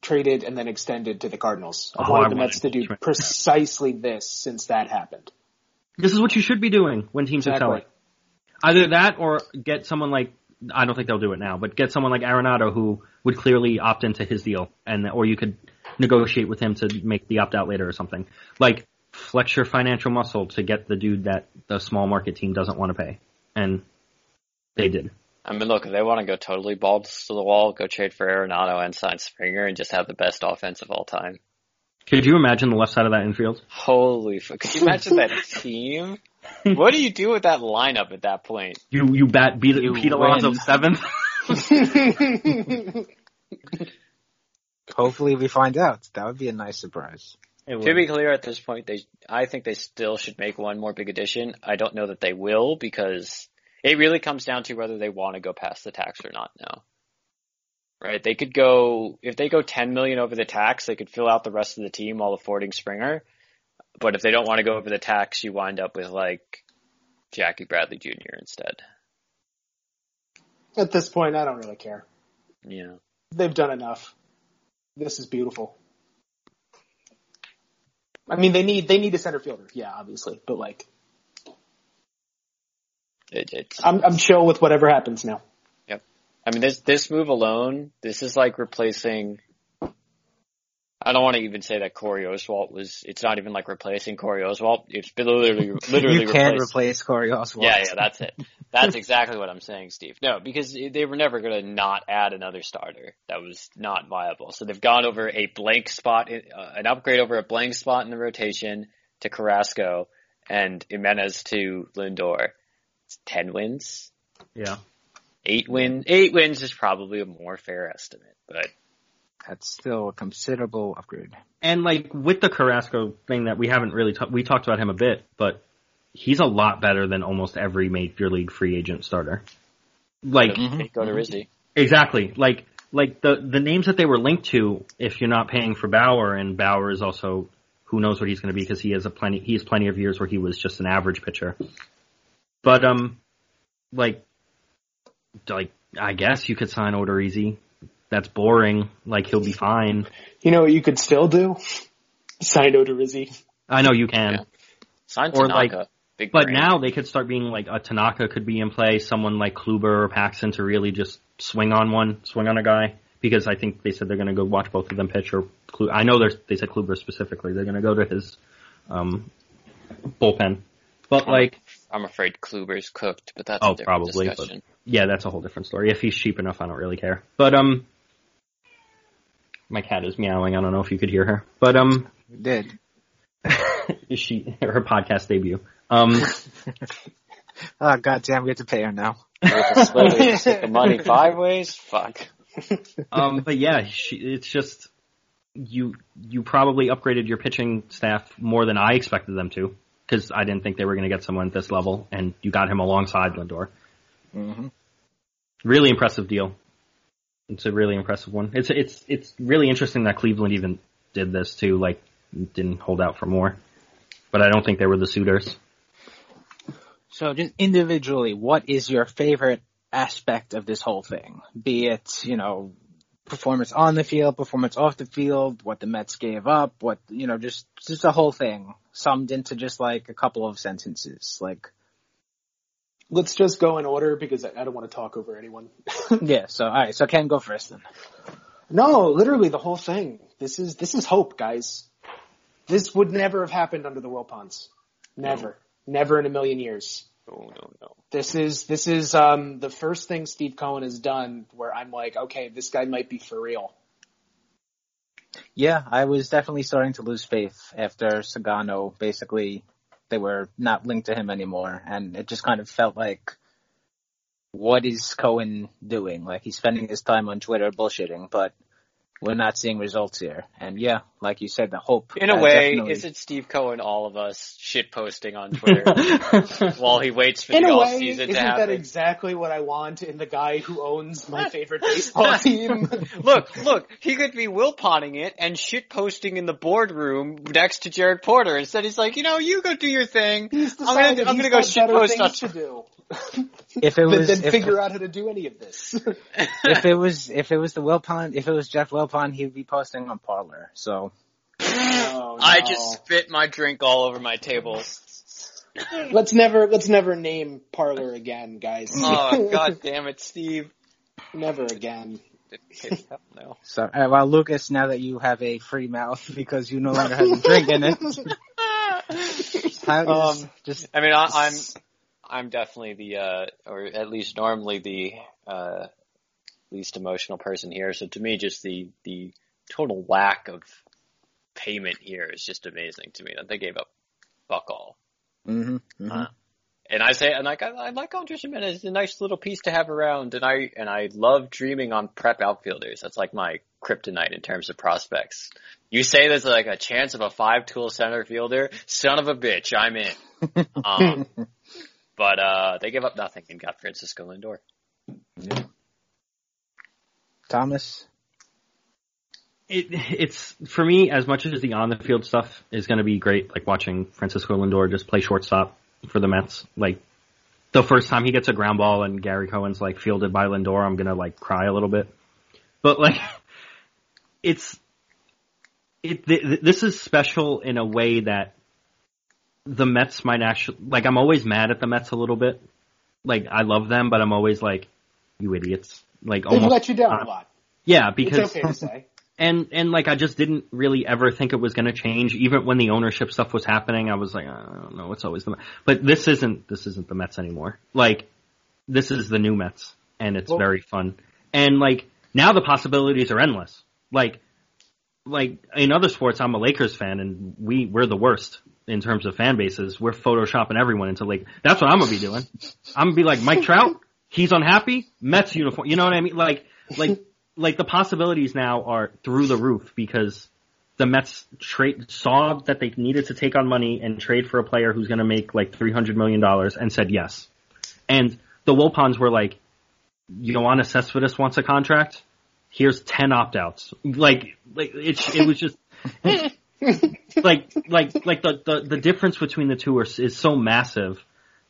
traded and then extended to the Cardinals. I've
Oh,
wanted
I
the Mets to do precisely this since that happened.
this is what you should be doing when teams are selling. Either that or get someone like I don't think they'll do it now, but get someone like Arenado who would clearly opt into his deal, and or you could negotiate with him to make the opt out later or something. Like flex your financial muscle to get the dude that the small market team doesn't want to pay, and they did.
I mean, look, if they want to go totally balls to the wall, go trade for Arenado and sign Springer and just have the best offense of all time.
Could you imagine the left side of that infield?
Holy fuck. Could you imagine that (laughs) team? What do you do with that lineup at that point?
You you bat beat
You
Pete Alonso seventh. (laughs)
Hopefully we find out. That would be a nice surprise.
To be clear, at this point, they I think they still should make one more big addition. I don't know that they will because it really comes down to whether they want to go past the tax or not now. Right? They could go if they go 10 million over the tax, they could fill out the rest of the team while affording Springer. But if they don't want to go over the tax, you wind up with like Jackie Bradley Jr. instead.
At this point, I don't really care.
Yeah.
They've done enough. This is beautiful. I mean, they need they need a center fielder, yeah, obviously, but like,
It, it's
I'm I'm chill with whatever happens now. Yep.
I mean, this this move alone, this is like replacing. I don't want to even say that Corey Oswalt was. It's not even like replacing Corey Oswalt. It's been literally, (laughs) literally
you can't replace Corey Oswalt.
Yeah, yeah, that's it. That's (laughs) exactly what I'm saying, Steve. No, because they were never going to not add another starter. That was not viable. So they've gone over a blank spot, uh, an upgrade over a blank spot in the rotation to Carrasco and Gimenez to Lindor. It's ten wins.
Yeah.
Eight win, eight wins is probably a more fair estimate, but
That's still a considerable upgrade.
And like with the Carrasco thing that we haven't really talked, we talked about him a bit, but he's a lot better than almost every major league free agent starter. Like
go to Rizzi.
exactly, like like the the names that they were linked to. If you're not paying for Bauer, and Bauer is also who knows what he's going to be because he has a plenty he has plenty of years where he was just an average pitcher. But um, like like I guess you could sign Odorizzi. That's boring. Like he'll be fine.
You know what you could still do? Sign Odorizzi.
I know you can.
Sign
Or,
Tanaka.
like-
Big
But
brain.
now they could start being like a Tanaka could be in play, someone like Kluber or Paxton to really just swing on one, swing on a guy. Because I think they said they're going to go watch both of them pitch. Or Klu- I know they said Kluber specifically. They're going to go to his um, bullpen. But like,
I'm afraid Kluber's cooked, but that's
oh,
a different
probably. But
discussion.
yeah, that's a whole different story. If he's cheap enough, I don't really care. But um, my cat is meowing. I don't know if you could hear her. But um,
We did.
is (laughs) she her podcast debut? Um. (laughs)
Oh god damn, we have to pay her now.
We have to split it- split the money five ways. Fuck. (laughs)
um, but yeah, she, it's just you you probably upgraded your pitching staff more than I expected them to because I didn't think they were going to get someone at this level, and you got him alongside Lindor.
hmm
Really impressive deal. It's a really impressive one. It's it's it's really interesting that Cleveland even did this too. Like didn't hold out for more. but I don't think they were the suitors.
So just individually, what is your favorite aspect of this whole thing? Be it, you know, performance on the field, performance off the field, what the Mets gave up, what, you know, just, just the whole thing summed into just like a couple of sentences. Like,
Let's just go in order because I I don't want to talk over anyone. (laughs)
yeah, so alright, so Ken go first then.
No, literally the whole thing. This is this is hope, guys. This would never have happened under the Wilpons. Never. Never in a million years.
No, no, no.
This is this is um the first thing Steve Cohen has done where I'm like, okay, this guy might be for real.
Yeah, I was definitely starting to lose faith after Sugano basically they were not linked to him anymore and it just kind of felt like what is Cohen doing? Like he's spending his time on Twitter bullshitting, but we're not seeing results here. And yeah, like you said, the hope.
In a
uh,
way,
definitely-
isn't Steve Cohen all of us shit posting on Twitter (laughs) while he waits for
In
the
a
off
way,
season
isn't that exactly what I want in the guy who owns my (laughs) favorite baseball team? (laughs)
look, look, he could be will Wilponing it and shit posting in the boardroom next to Jared Porter. Instead, he's like, you know, you go do your thing.
He's
I'm gonna,
decided
I'm gonna go shit post on.
things to do.
if it
Than-
was
than
if,
figure out how to do any of this.
if it was if it was the Wilpon if it was Jeff Wilpon, he'd be posting on Parler. So
Oh,
I just spit my drink all over my table.
let's never let's never name Parler again, guys.
Oh (laughs) god damn it, Steve.
never again.
No. (laughs)
so uh, well, Lukas, now that you have a free mouth (laughs) because you no longer have a drink in it, how
Um,
just
I mean, I, I'm, I'm definitely the, uh, or at least normally the, uh, least emotional person here. So to me, just the, the total lack of payment here is just amazing to me that they gave up fuck all.
Mm-hmm,
Uh, and I say, and like, I, I like Andres Gimenez. It's a nice little piece to have around. And I, and I love dreaming on prep outfielders. That's like my kryptonite in terms of prospects. You say there's like a chance of a five tool center fielder. Son of a bitch, I'm in. (laughs) Um, but, uh, they gave up nothing and got Francisco Lindor.
Thomas?
It, it's for me as much as the on the field stuff is going to be great. Like watching Francisco Lindor just play shortstop for the Mets. Like the first time he gets a ground ball and Gary Cohen's like fielded by Lindor, I'm gonna like cry a little bit. But like, (laughs) it's it. Th- th- this is special in a way that the Mets might actually like. I'm always mad at the Mets a little bit. Like I love them, but I'm always like, you idiots. Like
They've let you down
uh,
a lot.
Yeah, because
it's okay to say.
and and like I just didn't really ever think it was going to change. Even when the ownership stuff was happening, I was like, I don't know, it's always the. Mets. But this isn't this isn't the Mets anymore. Like this is the new Mets, and it's
Well-
very fun. And like now the possibilities are endless. Like like in other sports, I'm a Lakers fan, and we we're the worst in terms of fan bases. We're photoshopping everyone into like that's what I'm gonna be doing. I'm gonna be like Mike Trout. He's unhappy. Mets uniform. You know what I mean? Like like (laughs) like the possibilities now are through the roof because the Mets trade saw that they needed to take on money and trade for a player who's going to make like three hundred million dollars and said yes. And the Wilpons were like, "You don't want to Cespedes wants a contract? Here's ten opt outs." Like like it it was just. (laughs) like like like the, the the difference between the two are, is so massive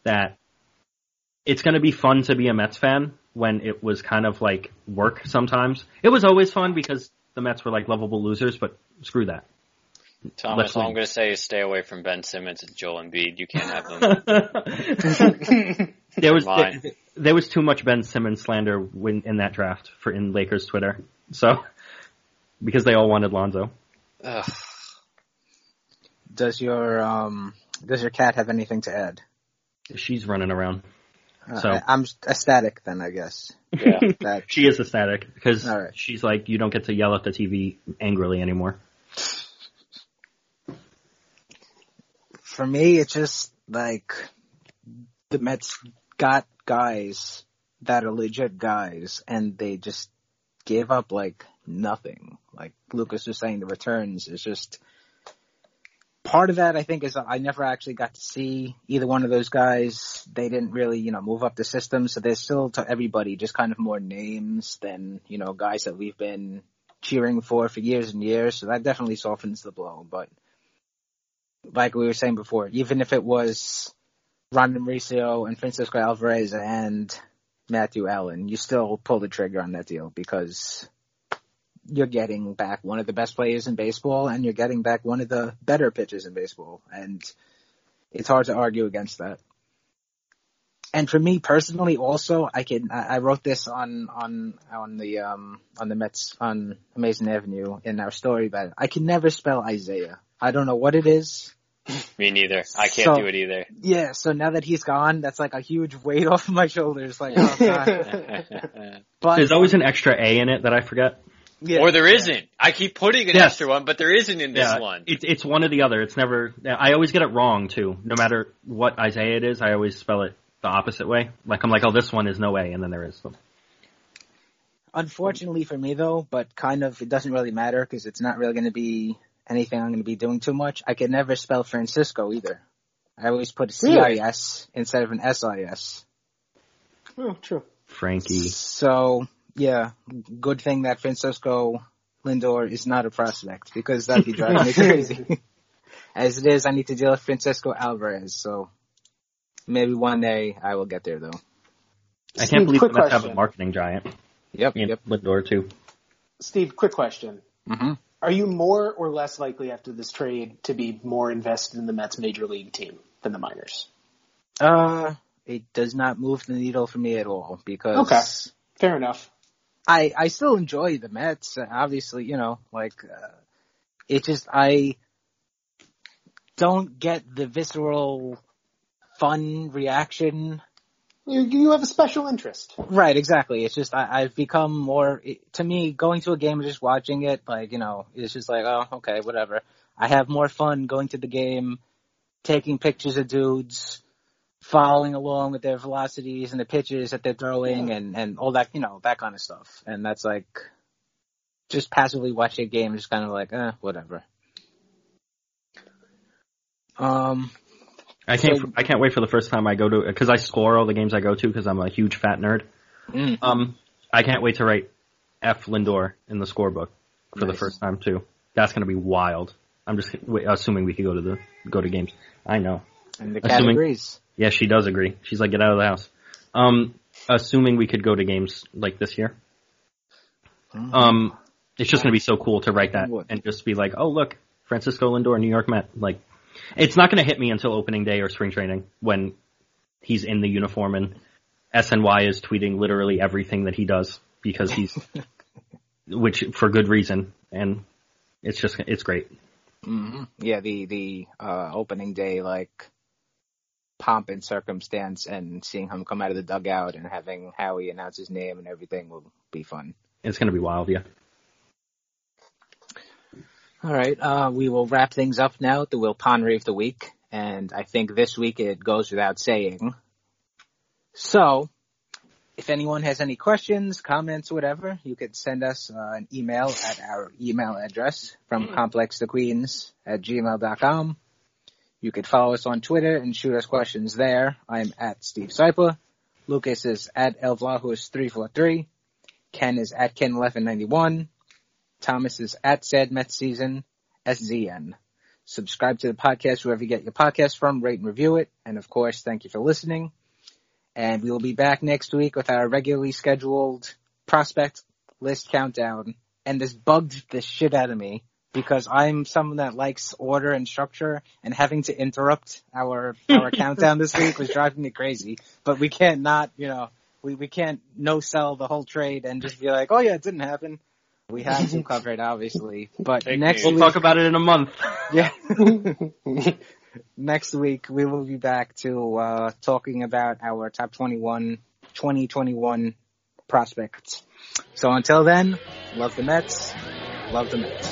that it's going to be fun to be a Mets fan when it was kind of like work sometimes. It was always fun because the Mets were like lovable losers, but screw that.
Thomas,
Let's
all
win.
I'm going to say is stay away from Ben Simmons and Joel Embiid. You can't have them. (laughs)
there was there, there was too much Ben Simmons slander when, in that draft for in Lakers Twitter. So because they all wanted Lonzo.
Ugh.
Does your um does your cat have anything to add?
She's running around.
Uh,
So-
I, I'm ecstatic then, I guess.
Yeah.
That (laughs) (laughs)
She is ecstatic because
All right.
she's like, you don't get to yell at the TV angrily anymore.
for me, it's just like the Mets got guys that are legit guys, and they just gave up like nothing. Like Lukas was saying, the returns is just part of that. I think is I never actually got to see either one of those guys. They didn't really, you know, move up the system, so there's still to everybody just kind of more names than you know guys that we've been cheering for for years and years. So that definitely softens the blow, but like we were saying before, even if it was Ron Mauricio and Francisco Alvarez and Matthew Allan, you still pull the trigger on that deal because you're getting back one of the best players in baseball and you're getting back one of the better pitchers in baseball. And it's hard to argue against that. And for me personally, also, I can I I wrote this on on on the um on the Mets on Amazing Avenue in our story, but I can never spell Isaiah. I don't know what it is. (laughs)
Me neither. I can't
So-
do it either.
Yeah, so now that he's gone, that's like a huge weight (laughs) off my shoulders. Like, oh god. (laughs) But
There's always an extra A in it that I forget.
Yeah,
or there isn't. I keep putting an
Yes.
extra one, but there isn't in this
yeah,
one.
It's it's one or the other. It's never. I always get it wrong too. No matter what Isaiah it is, I always spell it the opposite way. Like I'm like, oh, this one is no A, and then there is. So.
Unfortunately for me though, but kind of it doesn't really matter because it's not really going to be anything I'm going to be doing too much. I can never spell Francisco either. I always put a
C
I S instead of an SIS.
Oh, true.
Frankie.
So yeah, good thing that Francisco Lindor is not a prospect because that'd be driving me (laughs) crazy. (laughs) As it is, I need to deal with Francisco Alvarez. So maybe one day I will get there though.
I can't believe
quick
the Mets have a marketing giant.
Yep.
You know,
Yep.
Lindor too.
Steve, quick question.
hmm
Are you more or less likely after this trade to be more invested in the Mets major league team than the minors?
Uh, it does not move the needle for me at all because
Okay. Fair enough.
I I still enjoy the Mets. Obviously, you know, like uh, it just I don't get the visceral fun reaction.
You, you have a special interest.
Right, exactly. It's just I, I've become more it, to me going to a game and just watching it. Like you know, it's just like oh okay whatever. I have more fun going to the game, taking pictures of dudes, following along with their velocities and the pitches that they're throwing and and all that you know that kind of stuff. And that's like just passively watching a game, is kind of like eh whatever. Um.
I can't.
So-
I can't wait for the first time I go to because I score all the games I go to because I'm a huge fat nerd.
mm.
Um, I can't wait to write F Lindor in the scorebook for the first time too. That's gonna be wild. I'm just assuming we could go to the go to games. I know.
And the
Assuming-
categories.
Yeah, she does agree. She's like, get out of the house. Um, assuming we could go to games like this year.
Mm.
Um, it's just gonna be so cool to write that and just be like, oh look, Francisco Lindor, New York Met. Like, it's not gonna hit me until opening day or spring training when he's in the uniform and SNY is tweeting literally everything that he does because he's, (laughs) which for good reason, and it's just it's great.
hmm Yeah, the the uh opening day like pomp and circumstance and seeing him come out of the dugout and having Howie announce his name and everything will be fun.
It's gonna be wild, yeah.
All right, uh we will wrap things up now with the Will Ponry of the week, and I think this week it goes without saying. So, if anyone has any questions, comments, whatever, you could send us uh, an email at our email address from complexthequeens at gmail.com. You could follow us on Twitter and shoot us questions there. I'm at Steve Sypa. Lukas is at Elvlahus343. Ken is at Ken1191. Thomas is at Sad Met Season, SZN. Subscribe to the podcast wherever you get your podcast from, rate and review it. And of course, thank you for listening. And we will be back next week with our regularly scheduled prospect list countdown. And this bugged the shit out of me because I'm someone that likes order and structure and having to interrupt our, (laughs) our countdown this week was driving me crazy. But we can't not, you know, we, we can't no sell the whole trade and just be like, oh yeah, it didn't happen. We have to cover it obviously. But
Fake
next
news.
We'll
week,
talk about it in a month. (laughs)
yeah. (laughs) Next week we will be back to uh talking about our top 21 2021 prospects. So until then, love the Mets, love the Mets.